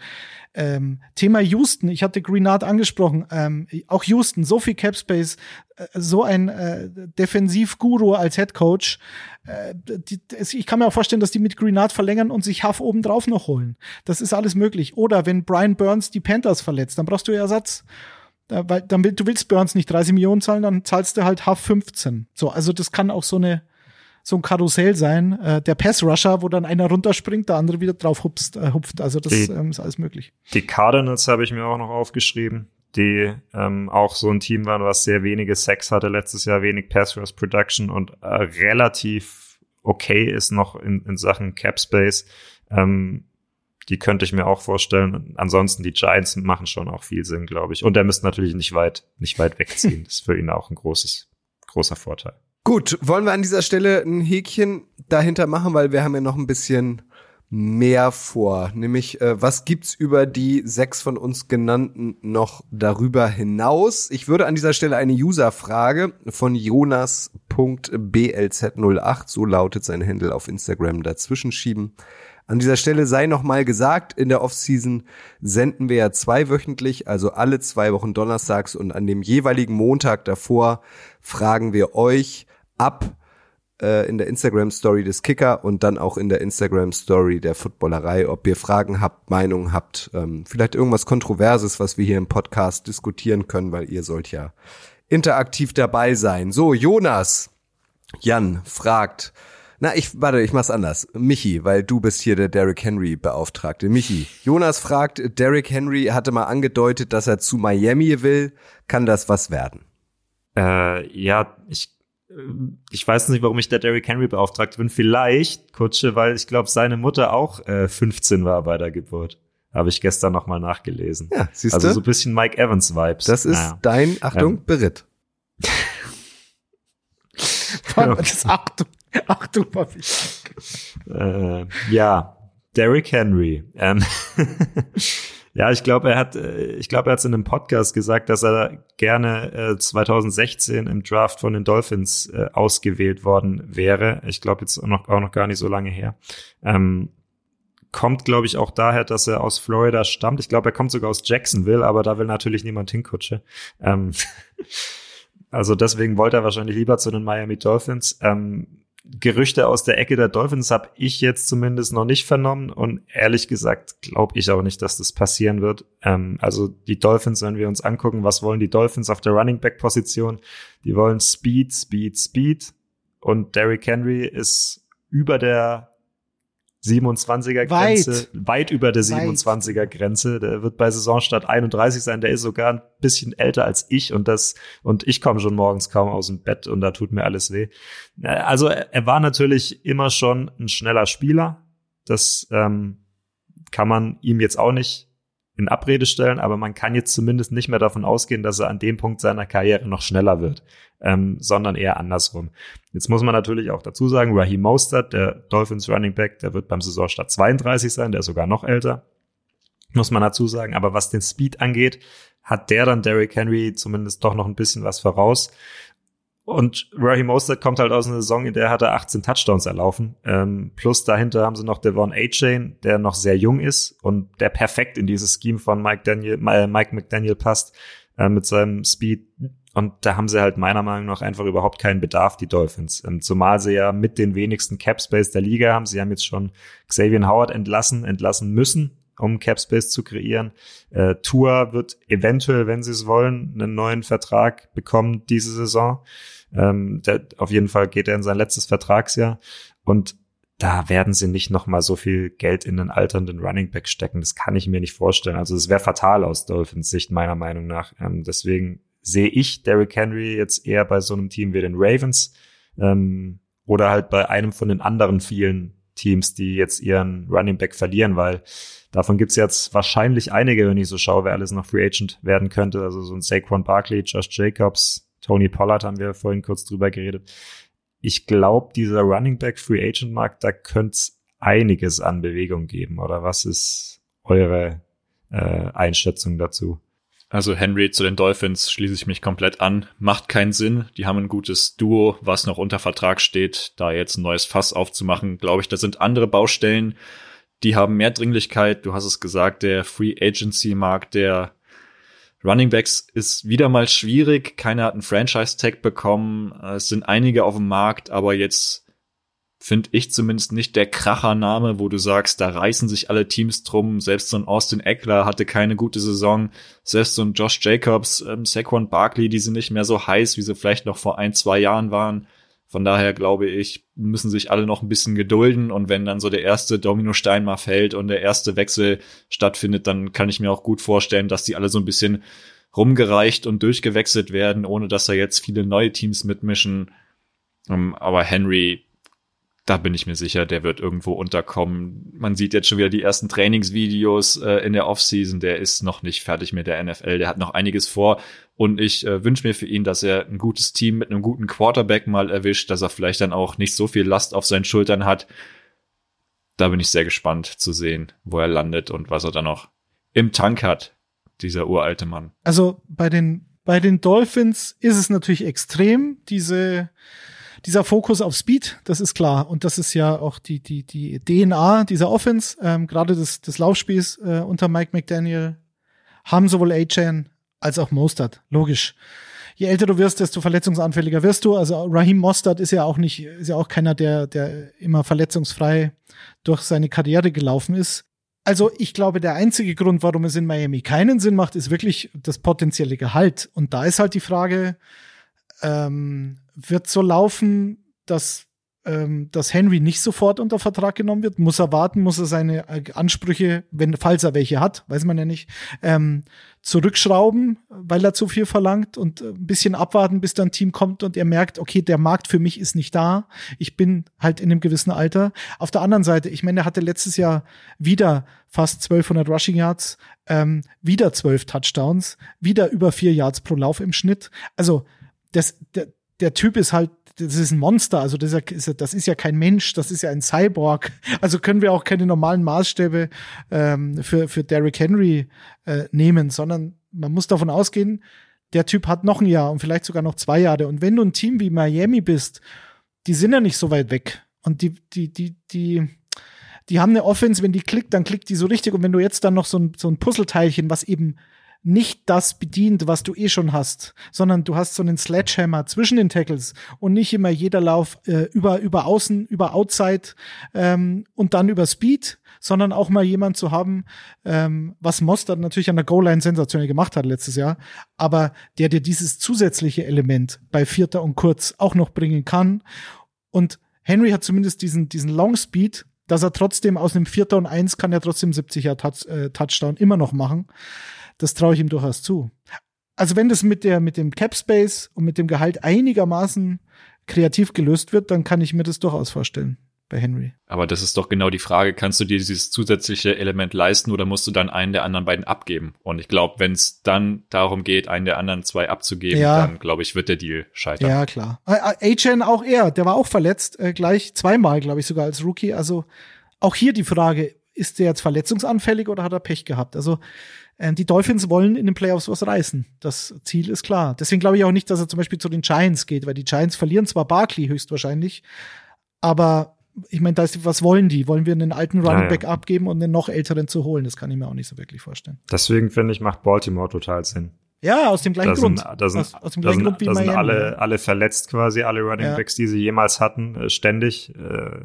S5: Ähm, Thema Houston, ich hatte Greenard angesprochen, ähm, auch Houston, so viel Cap Space, äh, so ein äh, Defensivguru als Head Coach. Äh, die, ich kann mir auch vorstellen, dass die mit Greenard verlängern und sich Huff obendrauf noch holen. Das ist alles möglich. Oder wenn Brian Burns die Panthers verletzt, dann brauchst du Ersatz. Da, weil, dann will, du willst Burns nicht 30 Millionen zahlen, dann zahlst du halt Huff 15. So, also das kann auch so eine so ein Karussell sein, äh, der Pass-Rusher, wo dann einer runterspringt, der andere wieder drauf hupst, äh, hupft. Also das die, ähm, ist alles möglich.
S6: Die Cardinals habe ich mir auch noch aufgeschrieben, die ähm, auch so ein Team waren, was sehr wenige Sex hatte letztes Jahr, wenig Pass-Rush-Production und äh, relativ okay ist noch in, in Sachen Cap-Space. Ähm, die könnte ich mir auch vorstellen. Ansonsten die Giants machen schon auch viel Sinn, glaube ich. Und er müsste natürlich nicht weit, nicht weit wegziehen. das ist für ihn auch ein großes, großer Vorteil.
S4: Gut, wollen wir an dieser Stelle ein Häkchen dahinter machen, weil wir haben ja noch ein bisschen mehr vor. Nämlich, äh, was gibt's über die sechs von uns genannten noch darüber hinaus? Ich würde an dieser Stelle eine User-Frage von Jonas.blz08, so lautet sein Handle auf Instagram, dazwischen schieben. An dieser Stelle sei nochmal gesagt, in der Offseason senden wir ja zweiwöchentlich, also alle zwei Wochen donnerstags und an dem jeweiligen Montag davor fragen wir euch, ab äh, in der Instagram Story des Kicker und dann auch in der Instagram Story der Footballerei, ob ihr Fragen habt, Meinungen habt, ähm, vielleicht irgendwas Kontroverses, was wir hier im Podcast diskutieren können, weil ihr sollt ja interaktiv dabei sein. So, Jonas, Jan fragt, na, ich, warte, ich mach's anders. Michi, weil du bist hier der Derrick Henry Beauftragte. Michi, Jonas fragt, Derrick Henry hatte mal angedeutet, dass er zu Miami will. Kann das was werden?
S6: Äh, ja, ich ich weiß nicht, warum ich der Derrick Henry beauftragt bin. Vielleicht, Kutsche, weil ich glaube, seine Mutter auch äh, 15 war bei der Geburt. Habe ich gestern noch mal nachgelesen. Ja, siehst du? Also so ein bisschen Mike Evans Vibes.
S4: Das ist naja. dein, Achtung, ähm. Beritt.
S5: das Achtung, Achtung war
S6: äh, Ja, Derrick Henry. Ähm Ja, ich glaube, er hat, äh, ich glaube, er hat es in einem Podcast gesagt, dass er gerne äh, 2016 im Draft von den Dolphins äh, ausgewählt worden wäre. Ich glaube jetzt auch noch, auch noch gar nicht so lange her. Ähm, kommt, glaube ich, auch daher, dass er aus Florida stammt. Ich glaube, er kommt sogar aus Jacksonville, aber da will natürlich niemand hinkutsche. Ähm, also deswegen wollte er wahrscheinlich lieber zu den Miami Dolphins. Ähm, Gerüchte aus der Ecke der Dolphins habe ich jetzt zumindest noch nicht vernommen und ehrlich gesagt glaube ich auch nicht, dass das passieren wird. Ähm, also die Dolphins, wenn wir uns angucken, was wollen die Dolphins auf der Running Back Position? Die wollen Speed, Speed, Speed und Derrick Henry ist über der 27er Grenze, weit, weit über der 27er Grenze. Der wird bei Saisonstart 31 sein. Der ist sogar ein bisschen älter als ich und das und ich komme schon morgens kaum aus dem Bett und da tut mir alles weh. Also er war natürlich immer schon ein schneller Spieler. Das ähm, kann man ihm jetzt auch nicht in Abrede stellen, aber man kann jetzt zumindest nicht mehr davon ausgehen, dass er an dem Punkt seiner Karriere noch schneller wird, ähm, sondern eher andersrum. Jetzt muss man natürlich auch dazu sagen, Raheem Mostert, der Dolphins Running Back, der wird beim Saisonstart 32 sein, der ist sogar noch älter, muss man dazu sagen. Aber was den Speed angeht, hat der dann Derrick Henry zumindest doch noch ein bisschen was voraus. Und Raheem Mostert kommt halt aus einer Saison, in der hat er 18 Touchdowns erlaufen. Ähm, plus dahinter haben sie noch Devon A-Chain, der noch sehr jung ist und der perfekt in dieses Scheme von Mike, Daniel, äh, Mike McDaniel passt äh, mit seinem Speed. Und da haben sie halt meiner Meinung nach einfach überhaupt keinen Bedarf, die Dolphins. Ähm, zumal sie ja mit den wenigsten Cap Space der Liga haben. Sie haben jetzt schon Xavier Howard entlassen, entlassen müssen, um Cap Space zu kreieren. Äh, Tour wird eventuell, wenn sie es wollen, einen neuen Vertrag bekommen diese Saison. Ähm, der, auf jeden Fall geht er in sein letztes Vertragsjahr und da werden sie nicht noch mal so viel Geld in den alternden Running Back stecken. Das kann ich mir nicht vorstellen. Also es wäre fatal aus Dolphins Sicht meiner Meinung nach. Ähm, deswegen sehe ich Derrick Henry jetzt eher bei so einem Team wie den Ravens ähm, oder halt bei einem von den anderen vielen Teams, die jetzt ihren Running Back verlieren, weil davon gibt's jetzt wahrscheinlich einige, wenn ich so schaue, wer alles noch Free Agent werden könnte. Also so ein Saquon Barkley, Josh Jacobs, Tony Pollard haben wir vorhin kurz drüber geredet. Ich glaube, dieser Running Back Free Agent Markt, da könnte es einiges an Bewegung geben. Oder was ist eure äh, Einschätzung dazu?
S7: Also Henry zu den Dolphins schließe ich mich komplett an. Macht keinen Sinn. Die haben ein gutes Duo, was noch unter Vertrag steht. Da jetzt ein neues Fass aufzumachen, glaube ich, da sind andere Baustellen, die haben mehr Dringlichkeit. Du hast es gesagt, der Free Agency Markt der Running Backs ist wieder mal schwierig. Keiner hat einen Franchise Tag bekommen. Es sind einige auf dem Markt, aber jetzt finde ich zumindest nicht der Krachername, wo du sagst, da reißen sich alle Teams drum. Selbst so ein Austin Eckler hatte keine gute Saison. Selbst so ein Josh Jacobs, ähm, Saquon Barkley, die sind nicht mehr so heiß, wie sie vielleicht noch vor ein, zwei Jahren waren. Von daher glaube ich, müssen sich alle noch ein bisschen gedulden und wenn dann so der erste Dominostein mal fällt und der erste Wechsel stattfindet, dann kann ich mir auch gut vorstellen, dass die alle so ein bisschen rumgereicht und durchgewechselt werden, ohne dass da jetzt viele neue Teams mitmischen. Ähm, aber Henry da bin ich mir sicher, der wird irgendwo unterkommen. Man sieht jetzt schon wieder die ersten Trainingsvideos äh, in der Offseason. Der ist noch nicht fertig mit der NFL. Der hat noch einiges vor. Und ich äh, wünsche mir für ihn, dass er ein gutes Team mit einem guten Quarterback mal erwischt, dass er vielleicht dann auch nicht so viel Last auf seinen Schultern hat. Da bin ich sehr gespannt zu sehen, wo er landet und was er dann noch im Tank hat, dieser uralte Mann.
S5: Also bei den, bei den Dolphins ist es natürlich extrem, diese, dieser Fokus auf Speed, das ist klar. Und das ist ja auch die, die, die DNA dieser Offense, ähm, gerade des, des Laufspiels äh, unter Mike McDaniel, haben sowohl A-Chain als auch Mostert. Logisch. Je älter du wirst, desto verletzungsanfälliger wirst du. Also Raheem Mostert ist ja auch nicht, ist ja auch keiner, der, der immer verletzungsfrei durch seine Karriere gelaufen ist. Also ich glaube, der einzige Grund, warum es in Miami keinen Sinn macht, ist wirklich das potenzielle Gehalt. Und da ist halt die Frage, ähm, wird so laufen, dass, ähm, dass Henry nicht sofort unter Vertrag genommen wird. Muss er warten, muss er seine äh, Ansprüche, wenn, falls er welche hat, weiß man ja nicht, ähm, zurückschrauben, weil er zu viel verlangt und äh, ein bisschen abwarten, bis dann ein Team kommt und er merkt, okay, der Markt für mich ist nicht da. Ich bin halt in einem gewissen Alter. Auf der anderen Seite, ich meine, er hatte letztes Jahr wieder fast 1200 Rushing Yards, ähm, wieder 12 Touchdowns, wieder über vier Yards pro Lauf im Schnitt. Also das, der, der Typ ist halt, das ist ein Monster, also das ist, ja, das ist ja kein Mensch, das ist ja ein Cyborg. Also können wir auch keine normalen Maßstäbe ähm, für, für Derrick Henry äh, nehmen, sondern man muss davon ausgehen, der Typ hat noch ein Jahr und vielleicht sogar noch zwei Jahre. Und wenn du ein Team wie Miami bist, die sind ja nicht so weit weg. Und die, die, die, die, die haben eine Offense, wenn die klickt, dann klickt die so richtig. Und wenn du jetzt dann noch so ein, so ein Puzzleteilchen, was eben nicht das bedient, was du eh schon hast, sondern du hast so einen Sledgehammer zwischen den Tackles und nicht immer jeder Lauf äh, über, über Außen, über Outside ähm, und dann über Speed, sondern auch mal jemand zu haben, ähm, was Mostert natürlich an der Goal-Line sensationell gemacht hat letztes Jahr, aber der dir dieses zusätzliche Element bei Vierter und Kurz auch noch bringen kann. Und Henry hat zumindest diesen, diesen Long Speed, dass er trotzdem aus einem Vierter und Eins kann er trotzdem 70er Touch, äh, Touchdown immer noch machen. Das traue ich ihm durchaus zu. Also wenn das mit der, mit dem Cap Space und mit dem Gehalt einigermaßen kreativ gelöst wird, dann kann ich mir das durchaus vorstellen bei Henry.
S7: Aber das ist doch genau die Frage, kannst du dir dieses zusätzliche Element leisten oder musst du dann einen der anderen beiden abgeben? Und ich glaube, wenn es dann darum geht, einen der anderen zwei abzugeben, ja. dann glaube ich, wird der Deal scheitern.
S5: Ja, klar. A-Chain auch er, der war auch verletzt, äh, gleich zweimal, glaube ich, sogar als Rookie. Also auch hier die Frage, ist der jetzt verletzungsanfällig oder hat er Pech gehabt? Also die Dolphins wollen in den Playoffs was reißen. Das Ziel ist klar. Deswegen glaube ich auch nicht, dass er zum Beispiel zu den Giants geht, weil die Giants verlieren zwar Barkley höchstwahrscheinlich, aber ich meine, was wollen die? Wollen wir einen alten Running Back ja, ja. abgeben und einen noch älteren zu holen? Das kann ich mir auch nicht so wirklich vorstellen.
S6: Deswegen finde ich, macht Baltimore total Sinn.
S5: Ja, aus dem gleichen
S6: da
S5: Grund.
S6: da sind, aus, aus dem gleichen Grund wie da sind alle, alle verletzt quasi, alle Running Backs, die sie jemals hatten, äh, ständig. Äh,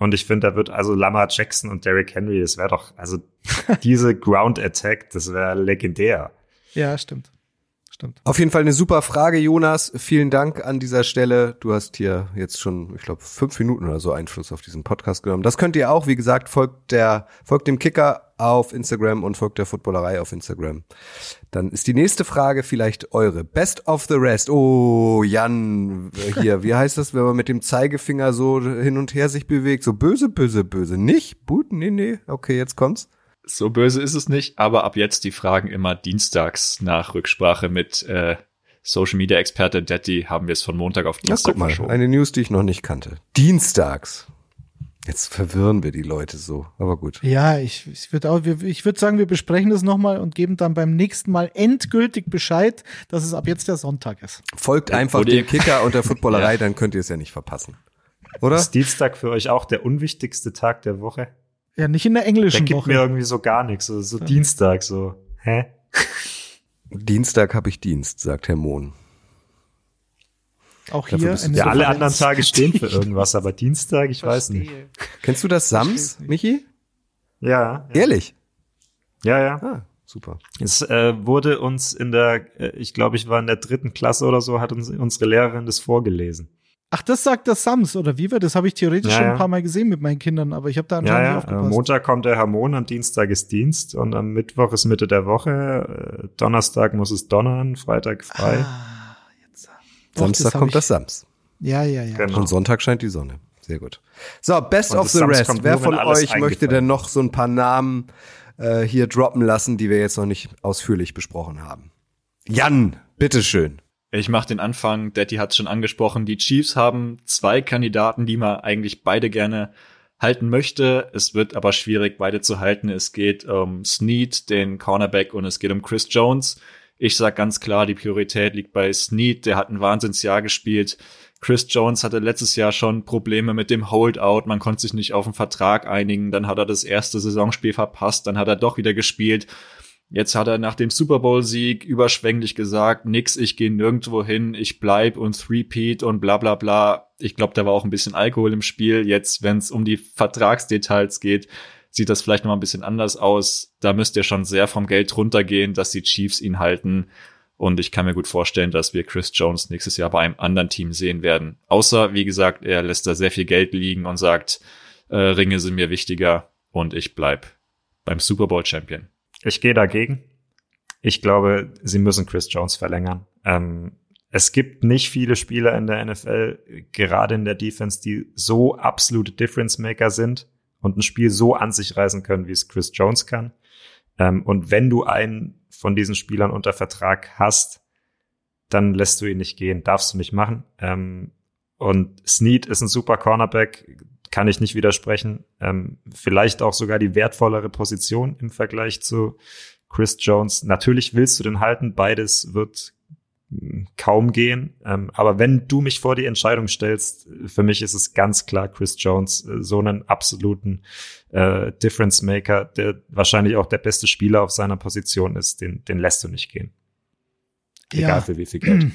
S6: und ich finde, da wird also Lamar Jackson und Derrick Henry, das wäre doch, also diese Ground Attack, das wäre legendär.
S5: Ja, stimmt
S4: stimmt. Auf jeden Fall eine super Frage, Jonas. Vielen Dank an dieser Stelle. Du hast hier jetzt schon, ich glaube, fünf Minuten oder so Einfluss auf diesen Podcast genommen. Das könnt ihr auch, wie gesagt, folgt der, folgt dem Kicker auf Instagram und folgt der Footballerei auf Instagram. Dann ist die nächste Frage vielleicht eure. Best of the rest. Oh, Jan, hier, wie heißt das, wenn man mit dem Zeigefinger so hin und her sich bewegt? So böse, böse, böse. Nicht? Gut? Nee, nee. Okay, jetzt kommt's.
S7: So böse ist es nicht, aber ab jetzt die Fragen immer dienstags nach Rücksprache mit äh, Social Media Experte Detti haben wir es von Montag auf Dienstag
S4: Na, guck mal, verschoben. Eine News, die ich noch nicht kannte. Dienstags. Jetzt verwirren wir die Leute so, aber gut.
S5: Ja, ich, ich würde auch, wir- ich würde sagen, wir besprechen das nochmal und geben dann beim nächsten Mal endgültig Bescheid, dass es ab jetzt der Sonntag ist.
S4: Folgt einfach dem Kicker und der Footballerei, dann könnt ihr es ja nicht verpassen. Oder?
S6: Ist Dienstag für euch auch der unwichtigste Tag der Woche?
S5: Ja, nicht in der
S6: Der
S5: englischen
S6: gibt
S5: Woche.
S6: mir irgendwie so gar nichts. So, so Dienstag, so. Hä?
S4: Dienstag habe ich Dienst, sagt Herr Mohn.
S5: auch
S4: Dafür
S5: hier
S6: Ja, alle anderen Tage stehen für irgendwas, aber Dienstag, ich weiß nicht.
S5: Verstehe.
S4: Kennst du das Sams. Michi?
S6: Ja, ja,
S4: Ehrlich?
S6: ja. ja.
S4: Ah, super.
S6: Es äh, wurde uns in der, äh, ich glaube, ich war in der dritten Klasse oder so, hat uns unsere Lehrerin das vorgelesen.
S5: Ach, das sagt das Sams, oder wie wir? Das habe ich theoretisch
S6: Ja,
S5: schon
S6: ja.
S5: ein paar Mal gesehen mit meinen Kindern, aber ich habe da
S6: Ja,
S5: anscheinend
S6: ja.
S5: nicht
S6: Äh,
S5: aufgepasst.
S6: Montag kommt der Hormon, am Dienstag ist Dienst und am Mittwoch ist Mitte der Woche. Äh, Donnerstag muss es donnern, Freitag frei.
S5: Ah, jetzt. Doch,
S4: Samstag kommt das Sams.
S5: Ja, ja, ja.
S6: Genau.
S4: Und Sonntag scheint die Sonne. Sehr gut. So, Best
S6: Und
S4: of the
S6: Sams
S4: rest. Wer von euch möchte denn noch so ein paar Namen äh, hier droppen lassen, die wir jetzt noch nicht ausführlich besprochen haben? Jan, bitteschön.
S7: Ich mache den Anfang. Daddy hat es schon angesprochen. Die Chiefs haben zwei Kandidaten, die man eigentlich beide gerne halten möchte. Es wird aber schwierig, beide zu halten. Es geht um Snead, den Cornerback, und es geht um Chris Jones. Ich sag ganz klar, die Priorität liegt bei Snead. Der hat ein Wahnsinnsjahr gespielt. Chris Jones hatte letztes Jahr schon Probleme mit dem Holdout. Man konnte sich nicht auf einen Vertrag einigen. Dann hat er das erste Saisonspiel verpasst. Dann hat er doch wieder gespielt. Jetzt hat er nach dem Super Bowl Sieg überschwänglich gesagt, nix, ich gehe nirgendwo hin, ich bleib und Three-Peat und bla bla bla. Ich glaube, da war auch ein bisschen Alkohol im Spiel. Jetzt, wenn es um die Vertragsdetails geht, sieht das vielleicht noch ein bisschen anders aus. Da müsst ihr schon sehr vom Geld runtergehen, dass die Chiefs ihn halten. Und ich kann mir gut vorstellen, dass wir Chris Jones nächstes Jahr bei einem anderen Team sehen werden. Außer, wie gesagt, er lässt da sehr viel Geld liegen und sagt, äh, Ringe sind mir wichtiger und ich bleib beim Super Bowl Champion.
S6: Ich gehe dagegen. Ich glaube, sie müssen Chris Jones verlängern. Ähm, es gibt nicht viele Spieler in der NFL, gerade in der Defense, die so absolute Difference Maker sind und ein Spiel so an sich reißen können, wie es Chris Jones kann. Ähm, und wenn du einen von diesen Spielern unter Vertrag hast, dann lässt du ihn nicht gehen, darfst du nicht machen. Ähm, und Snead ist ein super Cornerback, kann ich nicht widersprechen. Ähm, vielleicht auch sogar die wertvollere Position im Vergleich zu Chris Jones. Natürlich willst du den halten, beides wird mh, kaum gehen. Ähm, aber wenn du mich vor die Entscheidung stellst, für mich ist es ganz klar Chris Jones, äh, so einen absoluten äh, Difference Maker, der wahrscheinlich auch der beste Spieler auf seiner Position ist, den, den lässt du nicht gehen. Egal
S5: Ja.
S6: für wie viel Geld.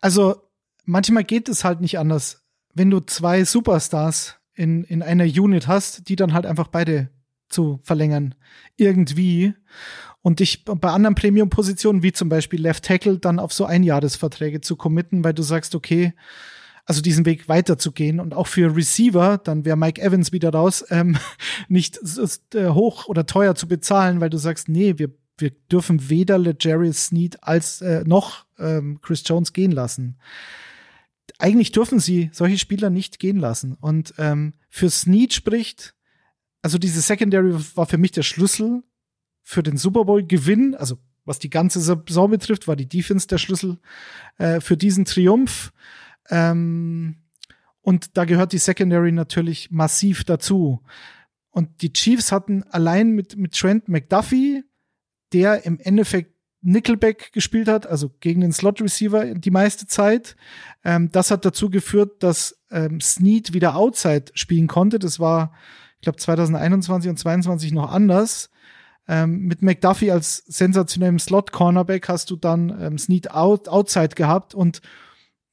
S5: Also manchmal geht es halt nicht anders. Wenn du zwei Superstars in, in einer Unit hast, die dann halt einfach beide zu verlängern. Irgendwie. Und dich bei anderen Premium-Positionen, wie zum Beispiel Left Tackle, dann auf so Einjahresverträge zu committen, weil du sagst, okay, also diesen Weg weiterzugehen und auch für Receiver, dann wäre Mike Evans wieder raus, ähm, nicht äh, hoch oder teuer zu bezahlen, weil du sagst, nee, wir, wir dürfen weder LeJarry Sneed als äh, noch ähm, Chris Jones gehen lassen. Eigentlich dürfen sie solche Spieler nicht gehen lassen. Und ähm, für Snead spricht, also diese Secondary war für mich der Schlüssel für den Super Bowl Gewinn, also was die ganze Saison betrifft, war die Defense der Schlüssel äh, für diesen Triumph. Ähm, und da gehört die Secondary natürlich massiv dazu. Und die Chiefs hatten allein mit, mit Trent McDuffie, der im Endeffekt Nickelback gespielt hat, also gegen den Slot Receiver die meiste Zeit. Ähm, das hat dazu geführt, dass ähm, Snead wieder Outside spielen konnte. Das war, ich glaube, 2021 und 2022 noch anders. Ähm, mit McDuffie als sensationellem Slot-Cornerback hast du dann ähm, Snead out, Outside gehabt und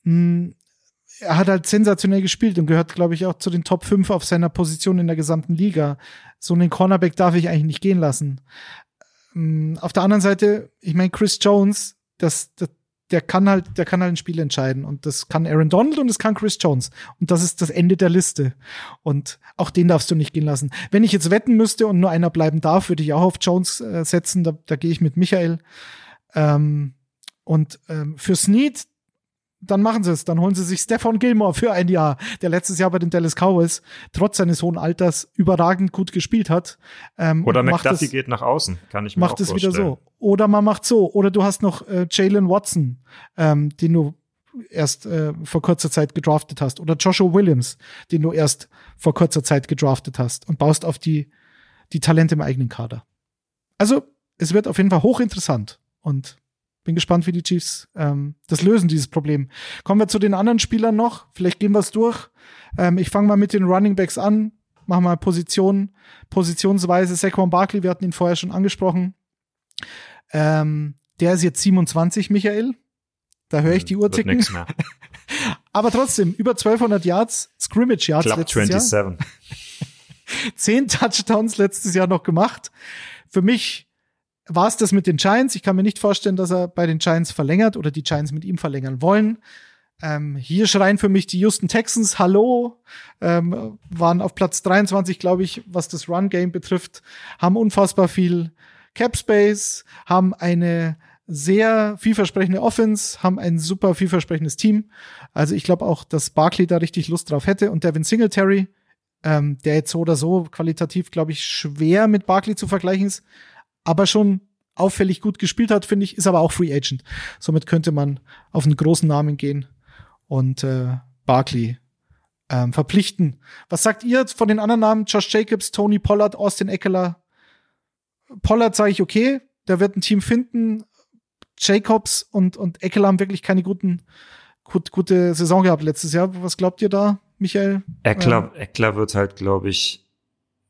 S5: mh, er hat halt sensationell gespielt und gehört, glaube ich, auch zu den Top 5 auf seiner Position in der gesamten Liga. So einen Cornerback darf ich eigentlich nicht gehen lassen. Ähm, Auf der anderen Seite, ich meine, Chris Jones, das, das, der kann halt, der kann halt ein Spiel entscheiden. Und das kann Aaron Donald und das kann Chris Jones. Und das ist das Ende der Liste. Und auch den darfst du nicht gehen lassen. Wenn ich jetzt wetten müsste und nur einer bleiben darf, würde ich auch auf Jones äh, setzen. Da, da gehe ich mit Michael. Ähm, und ähm, für Snead, dann machen sie es. Dann holen sie sich Stefan Gilmore für ein Jahr, der letztes Jahr bei den Dallas Cowboys trotz seines hohen Alters überragend gut gespielt hat. Ähm,
S6: Oder McDuffie
S5: es-
S6: geht nach außen, kann ich mir
S5: macht es wieder so. Oder man macht so. Oder du hast noch äh, Jalen Watson, ähm, den du erst äh, vor kurzer Zeit gedraftet hast, oder Joshua Williams, den du erst vor kurzer Zeit gedraftet hast und baust auf die, die Talente im eigenen Kader. Also, es wird auf jeden Fall hochinteressant und bin gespannt, wie die Chiefs ähm, das lösen, dieses Problem. Kommen wir zu den anderen Spielern noch. Vielleicht gehen wir es durch. Ähm, ich fange mal mit den Running Backs an. Machen mal Position, positionsweise. Saquon Barkley, wir hatten ihn vorher schon angesprochen. Ähm, der ist jetzt 27, Michael. Da höre ich die Uhr ticken. Aber trotzdem, über 1200 Yards, Scrimmage Yards
S6: Club
S5: letztes
S6: 27.
S5: Jahr. Zehn Touchdowns letztes Jahr noch gemacht. Für mich war es das mit den Giants. Ich kann mir nicht vorstellen, dass er bei den Giants verlängert oder die Giants mit ihm verlängern wollen. Ähm, hier schreien für mich die Houston Texans Hallo, ähm, waren auf Platz 23, glaube ich, was das Run-Game betrifft, haben unfassbar viel Cap Space, haben eine sehr vielversprechende Offense, haben ein super vielversprechendes Team. Also ich glaube auch, dass Barkley da richtig Lust drauf hätte und Devin Singletary, ähm, der jetzt so oder so qualitativ, glaube ich, schwer mit Barkley zu vergleichen ist, aber schon auffällig gut gespielt hat, finde ich, ist aber auch Free Agent. Somit könnte man auf einen großen Namen gehen und äh, Barkley ähm, verpflichten. Was sagt ihr von den anderen Namen? Josh Jacobs, Tony Pollard, Austin Eckler. Pollard sage ich okay, der wird ein Team finden. Jacobs und, und Eckler haben wirklich keine guten, gut, gute Saison gehabt letztes Jahr. Was glaubt ihr da, Michael?
S6: Eckler, ähm, Eckler wird halt, glaube ich,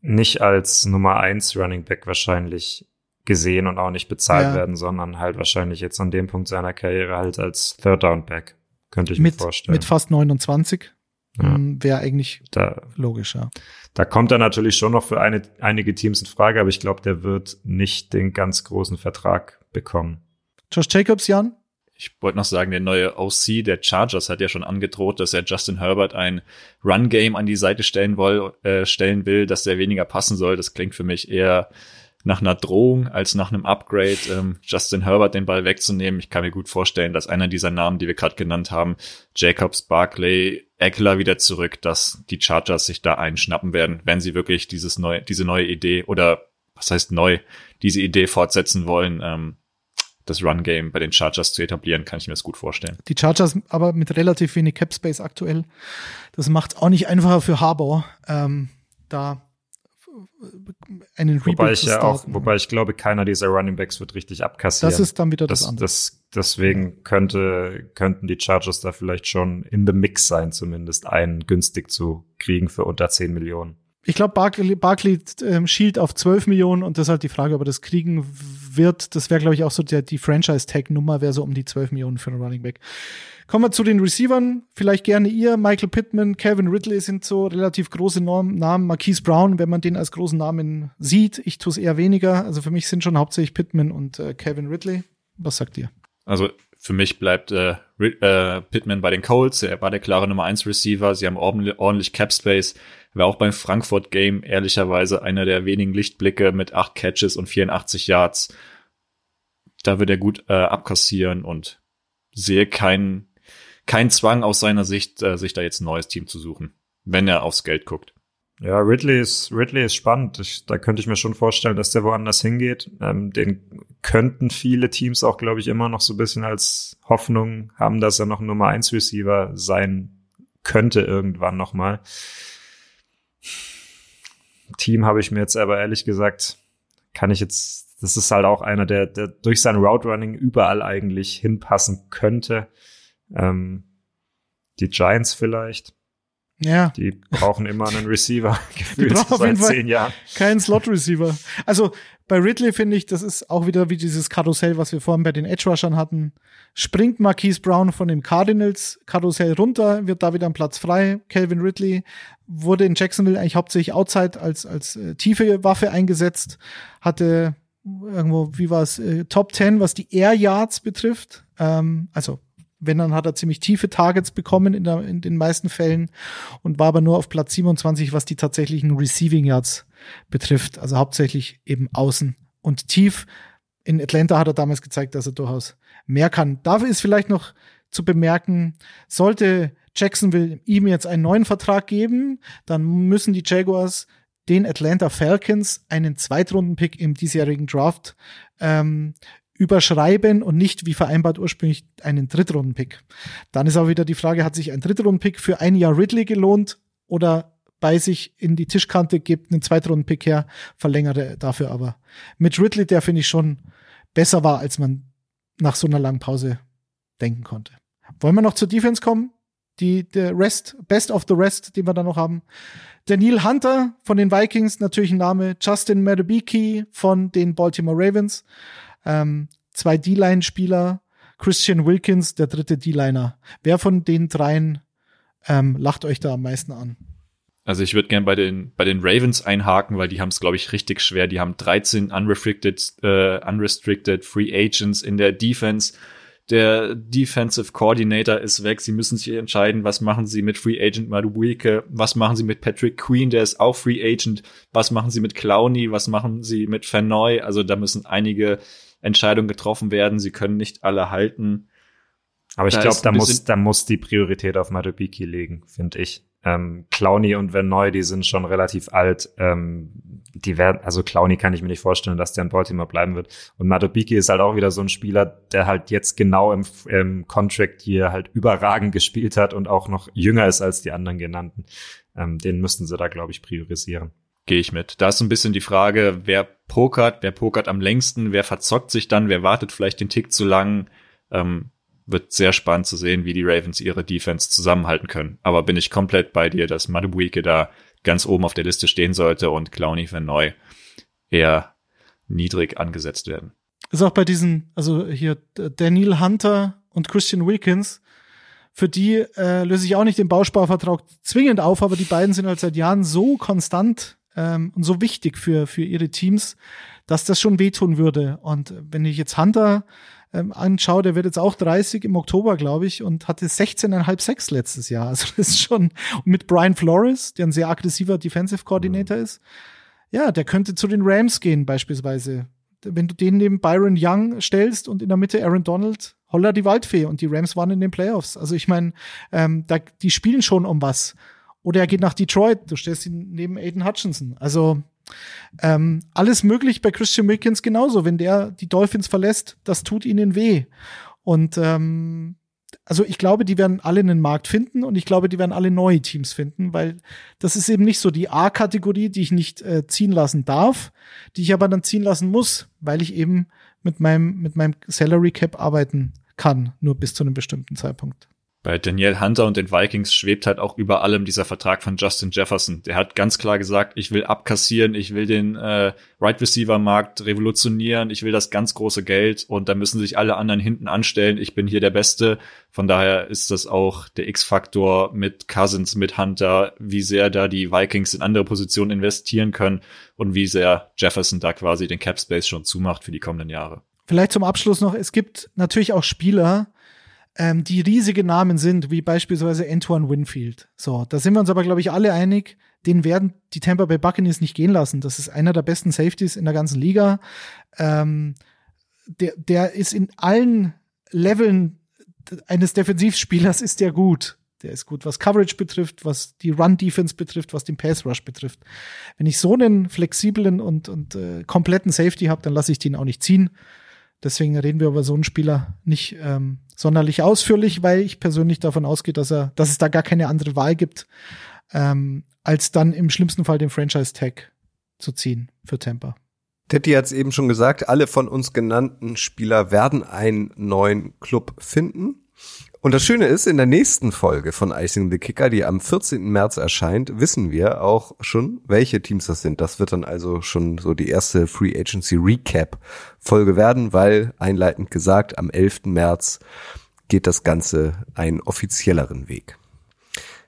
S6: nicht als Nummer eins Running Back wahrscheinlich gesehen und auch nicht bezahlt ja. werden, sondern halt wahrscheinlich jetzt an dem Punkt seiner Karriere halt als Third Down Back. Könnte ich
S5: mit,
S6: mir vorstellen.
S5: Mit fast 29. Ja. Hm, Wäre eigentlich
S6: da,
S5: logisch, ja.
S6: Da kommt er natürlich schon noch für eine, einige Teams in Frage, aber ich glaube, der wird nicht den ganz großen Vertrag bekommen.
S5: Josh Jacobs, Jan?
S7: Ich wollte noch sagen, der neue OC der Chargers hat ja schon angedroht, dass er Justin Herbert ein Run-Game an die Seite stellen, will, äh, stellen will, dass der weniger passen soll. Das klingt für mich eher nach einer Drohung als nach einem Upgrade, ähm, Justin Herbert den Ball wegzunehmen. Ich kann mir gut vorstellen, dass einer dieser Namen, die wir gerade genannt haben, Jacobs, Barkley, Eckler wieder zurück, dass die Chargers sich da einschnappen werden, wenn sie wirklich dieses neue, diese neue Idee oder was heißt neu, diese Idee fortsetzen wollen, ähm, das Run-Game bei den Chargers zu etablieren, kann ich mir das gut vorstellen.
S5: Die Chargers aber mit relativ wenig Cap-Space aktuell. Das macht auch nicht einfacher für Harbour, ähm, da einen
S6: Rebuild wobei ich ja auch, wobei ich glaube, keiner dieser Running Backs wird richtig abkassieren.
S5: Das ist dann wieder das,
S6: das
S5: andere.
S6: Das, deswegen könnte, könnten die Chargers da vielleicht schon in the mix sein, zumindest einen günstig zu kriegen für unter 10 Millionen.
S5: Ich glaube, Barkley, Barkley ähm, schielt auf 12 Millionen und das ist halt die Frage, ob er das kriegen wird. Das wäre, glaube ich, auch so der, die Franchise-Tag-Nummer wäre so um die 12 Millionen für einen Running Back. Kommen wir zu den Receivern. Vielleicht gerne ihr. Michael Pittman, Kevin Ridley sind so relativ große Namen. Marquise Brown, wenn man den als großen Namen sieht. Ich tue es eher weniger. Also für mich sind schon hauptsächlich Pittman und äh, Kevin Ridley. Was sagt ihr?
S7: Also für mich bleibt äh, äh, Pittman bei den Colts. Er war der klare Nummer 1 Receiver. Sie haben ordentlich, ordentlich Cap Space. War auch beim Frankfurt Game ehrlicherweise einer der wenigen Lichtblicke mit acht Catches und 84 Yards. Da wird er gut äh, abkassieren und sehe keinen kein Zwang aus seiner Sicht, äh, sich da jetzt ein neues Team zu suchen, wenn er aufs Geld guckt.
S6: Ja, Ridley ist, Ridley ist spannend. Ich, da könnte ich mir schon vorstellen, dass der woanders hingeht. Ähm, den könnten viele Teams auch, glaube ich, immer noch so ein bisschen als Hoffnung haben, dass er noch ein Nummer 1 Receiver sein könnte irgendwann nochmal. Team habe ich mir jetzt aber ehrlich gesagt, kann ich jetzt, das ist halt auch einer, der, der durch sein Route Running überall eigentlich hinpassen könnte. Ähm, die Giants vielleicht.
S5: Ja.
S6: Die brauchen immer einen Receiver, gefühlt seit zehn Jahren.
S5: Keinen Slot-Receiver. Also bei Ridley finde ich, das ist auch wieder wie dieses Karussell, was wir vorhin bei den Edge-Rushern hatten. Springt Marquise Brown von dem Cardinals Karussell runter, wird da wieder ein Platz frei. Calvin Ridley wurde in Jacksonville eigentlich hauptsächlich outside als, als äh, tiefe Waffe eingesetzt, hatte irgendwo, wie war es, äh, Top 10, was die Air Yards betrifft. Ähm, also wenn, dann hat er ziemlich tiefe Targets bekommen in, der, in den meisten Fällen und war aber nur auf Platz 27, was die tatsächlichen Receiving Yards betrifft. Also hauptsächlich eben außen und tief. In Atlanta hat er damals gezeigt, dass er durchaus mehr kann. Dafür ist vielleicht noch zu bemerken, sollte Jacksonville ihm jetzt einen neuen Vertrag geben, dann müssen die Jaguars den Atlanta Falcons einen Zweitrunden-Pick im diesjährigen Draft ähm, überschreiben und nicht wie vereinbart ursprünglich einen Drittrunden-Pick. Dann ist auch wieder die Frage, hat sich ein Drittrunden-Pick für ein Jahr Ridley gelohnt oder bei sich in die Tischkante gibt einen Zweitrunden-Pick her, verlängere dafür aber. Mit Ridley, der finde ich schon besser war, als man nach so einer langen Pause denken konnte. Wollen wir noch zur Defense kommen? Die, der Rest, Best of the Rest, den wir da noch haben. Daniel Hunter von den Vikings, natürlich ein Name. Justin Madubiki von den Baltimore Ravens. Ähm, zwei D-Line-Spieler. Christian Wilkins, der dritte D-Liner. Wer von den dreien ähm, lacht euch da am meisten an?
S7: Also ich würde gerne bei den bei den Ravens einhaken, weil die haben es glaube ich richtig schwer. Die haben 13 unrestricted äh, unrestricted Free Agents in der Defense. Der Defensive Coordinator ist weg. Sie müssen sich entscheiden, was machen sie mit Free Agent Madubuike, was machen sie mit Patrick Queen, der ist auch Free Agent, was machen sie mit Clowney, was machen sie mit Fanoy. Also da müssen einige Entscheidungen getroffen werden. Sie können nicht alle halten.
S6: Aber ich glaube, da muss, da muss die Priorität auf Madubiki legen, finde ich. Ähm, Clowny und Verneu, die sind schon relativ alt. Ähm, die werden, also Clowny kann ich mir nicht vorstellen, dass der in Baltimore bleiben wird. Und Matobiki ist halt auch wieder so ein Spieler, der halt jetzt genau im, im Contract hier halt überragend gespielt hat und auch noch jünger ist als die anderen genannten. Ähm, den müssten sie da, glaube ich, priorisieren.
S7: Gehe ich mit. Da ist ein bisschen die Frage, wer pokert, wer pokert am längsten, wer verzockt sich dann, wer wartet vielleicht den Tick zu lang. Ähm, wird sehr spannend zu sehen, wie die Ravens ihre Defense zusammenhalten können. Aber bin ich komplett bei dir, dass Madubuike da ganz oben auf der Liste stehen sollte und Clowny für neu eher niedrig angesetzt werden.
S5: Ist auch bei diesen, also hier Daniel Hunter und Christian Wilkins, für die äh, löse ich auch nicht den Bausparvertrag zwingend auf, aber die beiden sind halt seit Jahren so konstant ähm, und so wichtig für, für ihre Teams, dass das schon wehtun würde. Und wenn ich jetzt Hunter ähm, anschaue, der wird jetzt auch 30 im Oktober, glaube ich, und hatte 16,5 Sex letztes Jahr. Also das ist schon mit Brian Flores, der ein sehr aggressiver Defensive Coordinator mhm. ist. Ja, der könnte zu den Rams gehen beispielsweise. Wenn du den neben Byron Young stellst und in der Mitte Aaron Donald, holla die Waldfee und die Rams waren in den Playoffs. Also ich meine, ähm, da, die spielen schon um was. Oder er geht nach Detroit, du stellst ihn neben Aiden Hutchinson. Also ähm, alles möglich bei Christian Wilkins genauso. Wenn der die Dolphins verlässt, das tut ihnen weh. Und ähm, also ich glaube, die werden alle einen Markt finden und ich glaube, die werden alle neue Teams finden, weil das ist eben nicht so die A-Kategorie, die ich nicht äh, ziehen lassen darf, die ich aber dann ziehen lassen muss, weil ich eben mit meinem, mit meinem Salary Cap arbeiten kann, nur bis zu einem bestimmten Zeitpunkt
S7: bei Daniel Hunter und den Vikings schwebt halt auch über allem dieser Vertrag von Justin Jefferson. Der hat ganz klar gesagt, ich will abkassieren, ich will den äh, Right Receiver Markt revolutionieren, ich will das ganz große Geld und da müssen sich alle anderen hinten anstellen. Ich bin hier der Beste. Von daher ist das auch der X-Faktor mit Cousins, mit Hunter, wie sehr da die Vikings in andere Positionen investieren können und wie sehr Jefferson da quasi den Cap Space schon zumacht für die kommenden Jahre.
S5: Vielleicht zum Abschluss noch, es gibt natürlich auch Spieler, ähm, die riesige Namen sind, wie beispielsweise Antoine Winfield. So, da sind wir uns aber, glaube ich, alle einig, den werden die Tampa Bay Buccaneers nicht gehen lassen. Das ist einer der besten Safeties in der ganzen Liga. Ähm, der, der ist in allen Leveln eines Defensivspielers ist der gut. Der ist gut, was Coverage betrifft, was die Run-Defense betrifft, was den Pass-Rush betrifft. Wenn ich so einen flexiblen und, und äh, kompletten Safety habe, dann lasse ich den auch nicht ziehen. Deswegen reden wir über so einen Spieler nicht ähm, sonderlich ausführlich, weil ich persönlich davon ausgehe, dass er, dass es da gar keine andere Wahl gibt, ähm, als dann im schlimmsten Fall den Franchise-Tag zu ziehen für Tampa.
S4: Teddy hat es eben schon gesagt, alle von uns genannten Spieler werden einen neuen Club finden. Und das Schöne ist, in der nächsten Folge von Icing the Kicker, die am 14. März erscheint, wissen wir auch schon, welche Teams das sind. Das wird dann also schon so die erste Free Agency Recap Folge werden, weil einleitend gesagt, am 11. März geht das Ganze einen offizielleren Weg.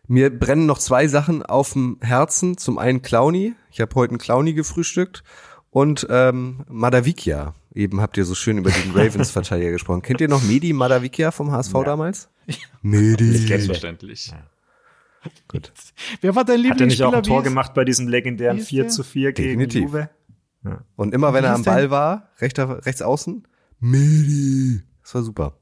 S4: Mir brennen noch zwei Sachen auf dem Herzen. Zum einen Clowny. Ich habe heute einen Clowny gefrühstückt und ähm, Madavikia. Eben habt ihr so schön über den Ravens-Verteidiger gesprochen. Kennt ihr noch Medi Madavikia vom HSV ja. damals?
S7: Medi. Selbstverständlich. Ja.
S5: Gut. Wer war dein Lieblingsspieler? Hat
S6: er nicht auch ein Tor gemacht bei diesem legendären 4 zu 4 gegen Definitiv. Juve?
S4: Ja. Und immer wenn er am Ball war, rechter, rechts außen, Medi. Das war super.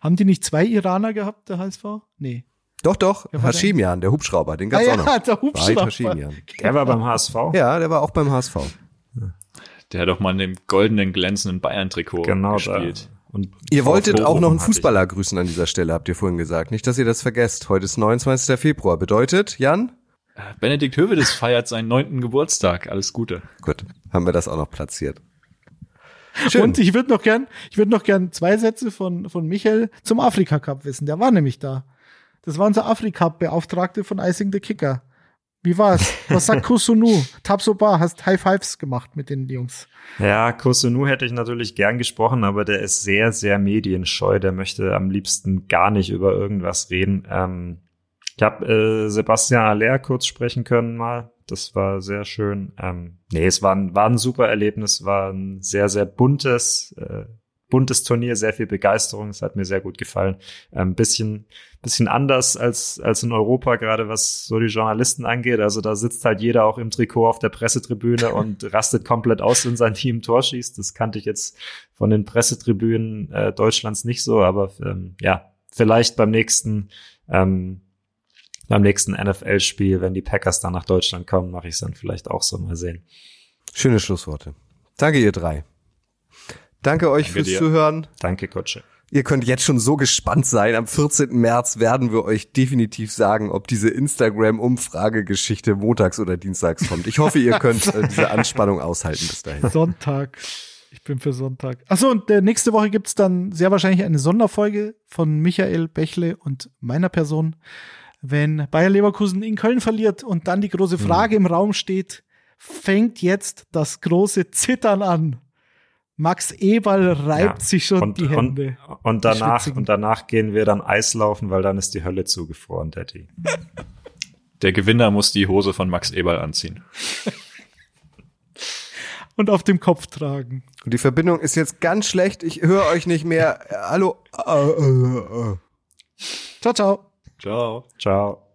S5: Haben die nicht zwei Iraner gehabt, der HSV? Nee.
S4: Doch, doch, Hashimian, der Hubschrauber, den gab's ah, auch noch.
S5: Ja, der Hubschrauber.
S6: Der war beim HSV?
S4: Ja, der war auch beim HSV.
S7: Der hat doch mal in dem goldenen, glänzenden Bayern-Trikot
S6: Genau
S7: gespielt.
S6: da. Und
S4: Ihr wolltet
S6: VfB
S4: auch noch einen. Fußballer grüßen an dieser Stelle, habt ihr vorhin gesagt. Nicht, dass ihr das vergesst. Heute ist 29. Februar. Bedeutet, Jan?
S7: Äh, Benedikt Hövedes feiert seinen neunten Geburtstag. Alles Gute.
S4: Gut, haben wir das auch noch platziert. Schön.
S5: Und ich würde noch gern, ich würde noch gern zwei Sätze von, von Michael zum Afrika Cup wissen. Der war nämlich da. Das war unser Afrika Cup Beauftragte von Icing the Kicker. Wie war's? Was sagt Kusunu? Tabsoba, hast High Fives gemacht mit den Jungs.
S6: Ja, Kosunu hätte ich natürlich gern gesprochen, aber der ist sehr, sehr medienscheu. Der möchte am liebsten gar nicht über irgendwas reden. Ähm, ich habe äh, Sebastian Aller kurz sprechen können mal. Das war sehr schön. Ähm, nee, es war ein, war ein super Erlebnis, war ein sehr, sehr buntes, äh, buntes Turnier, sehr viel Begeisterung. Es hat mir sehr gut gefallen. Ein ähm, bisschen, bisschen anders als, als in Europa, gerade was so die Journalisten angeht. Also da sitzt halt jeder auch im Trikot auf der Pressetribüne und rastet komplett aus, wenn sein Team Tor schießt. Das kannte ich jetzt von den Pressetribünen äh, Deutschlands nicht so, aber ähm, ja, vielleicht beim nächsten ähm, beim nächsten NFL-Spiel, wenn die Packers dann nach Deutschland kommen, mache ich es dann vielleicht auch so mal sehen.
S4: Schöne Schlussworte. Danke, ihr drei. Danke euch
S7: Danke
S4: fürs
S7: dir.
S4: Zuhören.
S6: Danke, Kutsche.
S4: Ihr könnt jetzt schon so gespannt sein. Am 14. März werden wir euch definitiv sagen, ob diese Instagram-Umfragegeschichte montags oder dienstags kommt. Ich hoffe, ihr könnt äh, diese Anspannung aushalten bis dahin.
S5: Sonntag. Ich bin für Sonntag. Achso, und äh, nächste Woche gibt's dann sehr wahrscheinlich eine Sonderfolge von Michael Bächle und meiner Person, wenn Bayer Leverkusen in Köln verliert und dann die große Frage im Raum steht, fängt jetzt das große Zittern an. Max Eberl reibt
S6: Ja.
S5: sich schon
S6: und,
S5: die Hände.
S6: Und, und danach und danach gehen wir dann Eislaufen, weil dann ist die Hölle zugefroren, Daddy.
S7: Der Gewinner muss die Hose von Max Eberl anziehen.
S5: Und auf dem Kopf tragen.
S4: Und die Verbindung ist jetzt ganz schlecht. Ich höre euch nicht mehr. Hallo. Äh, äh, äh.
S5: Ciao, ciao.
S7: Ciao.
S6: Ciao.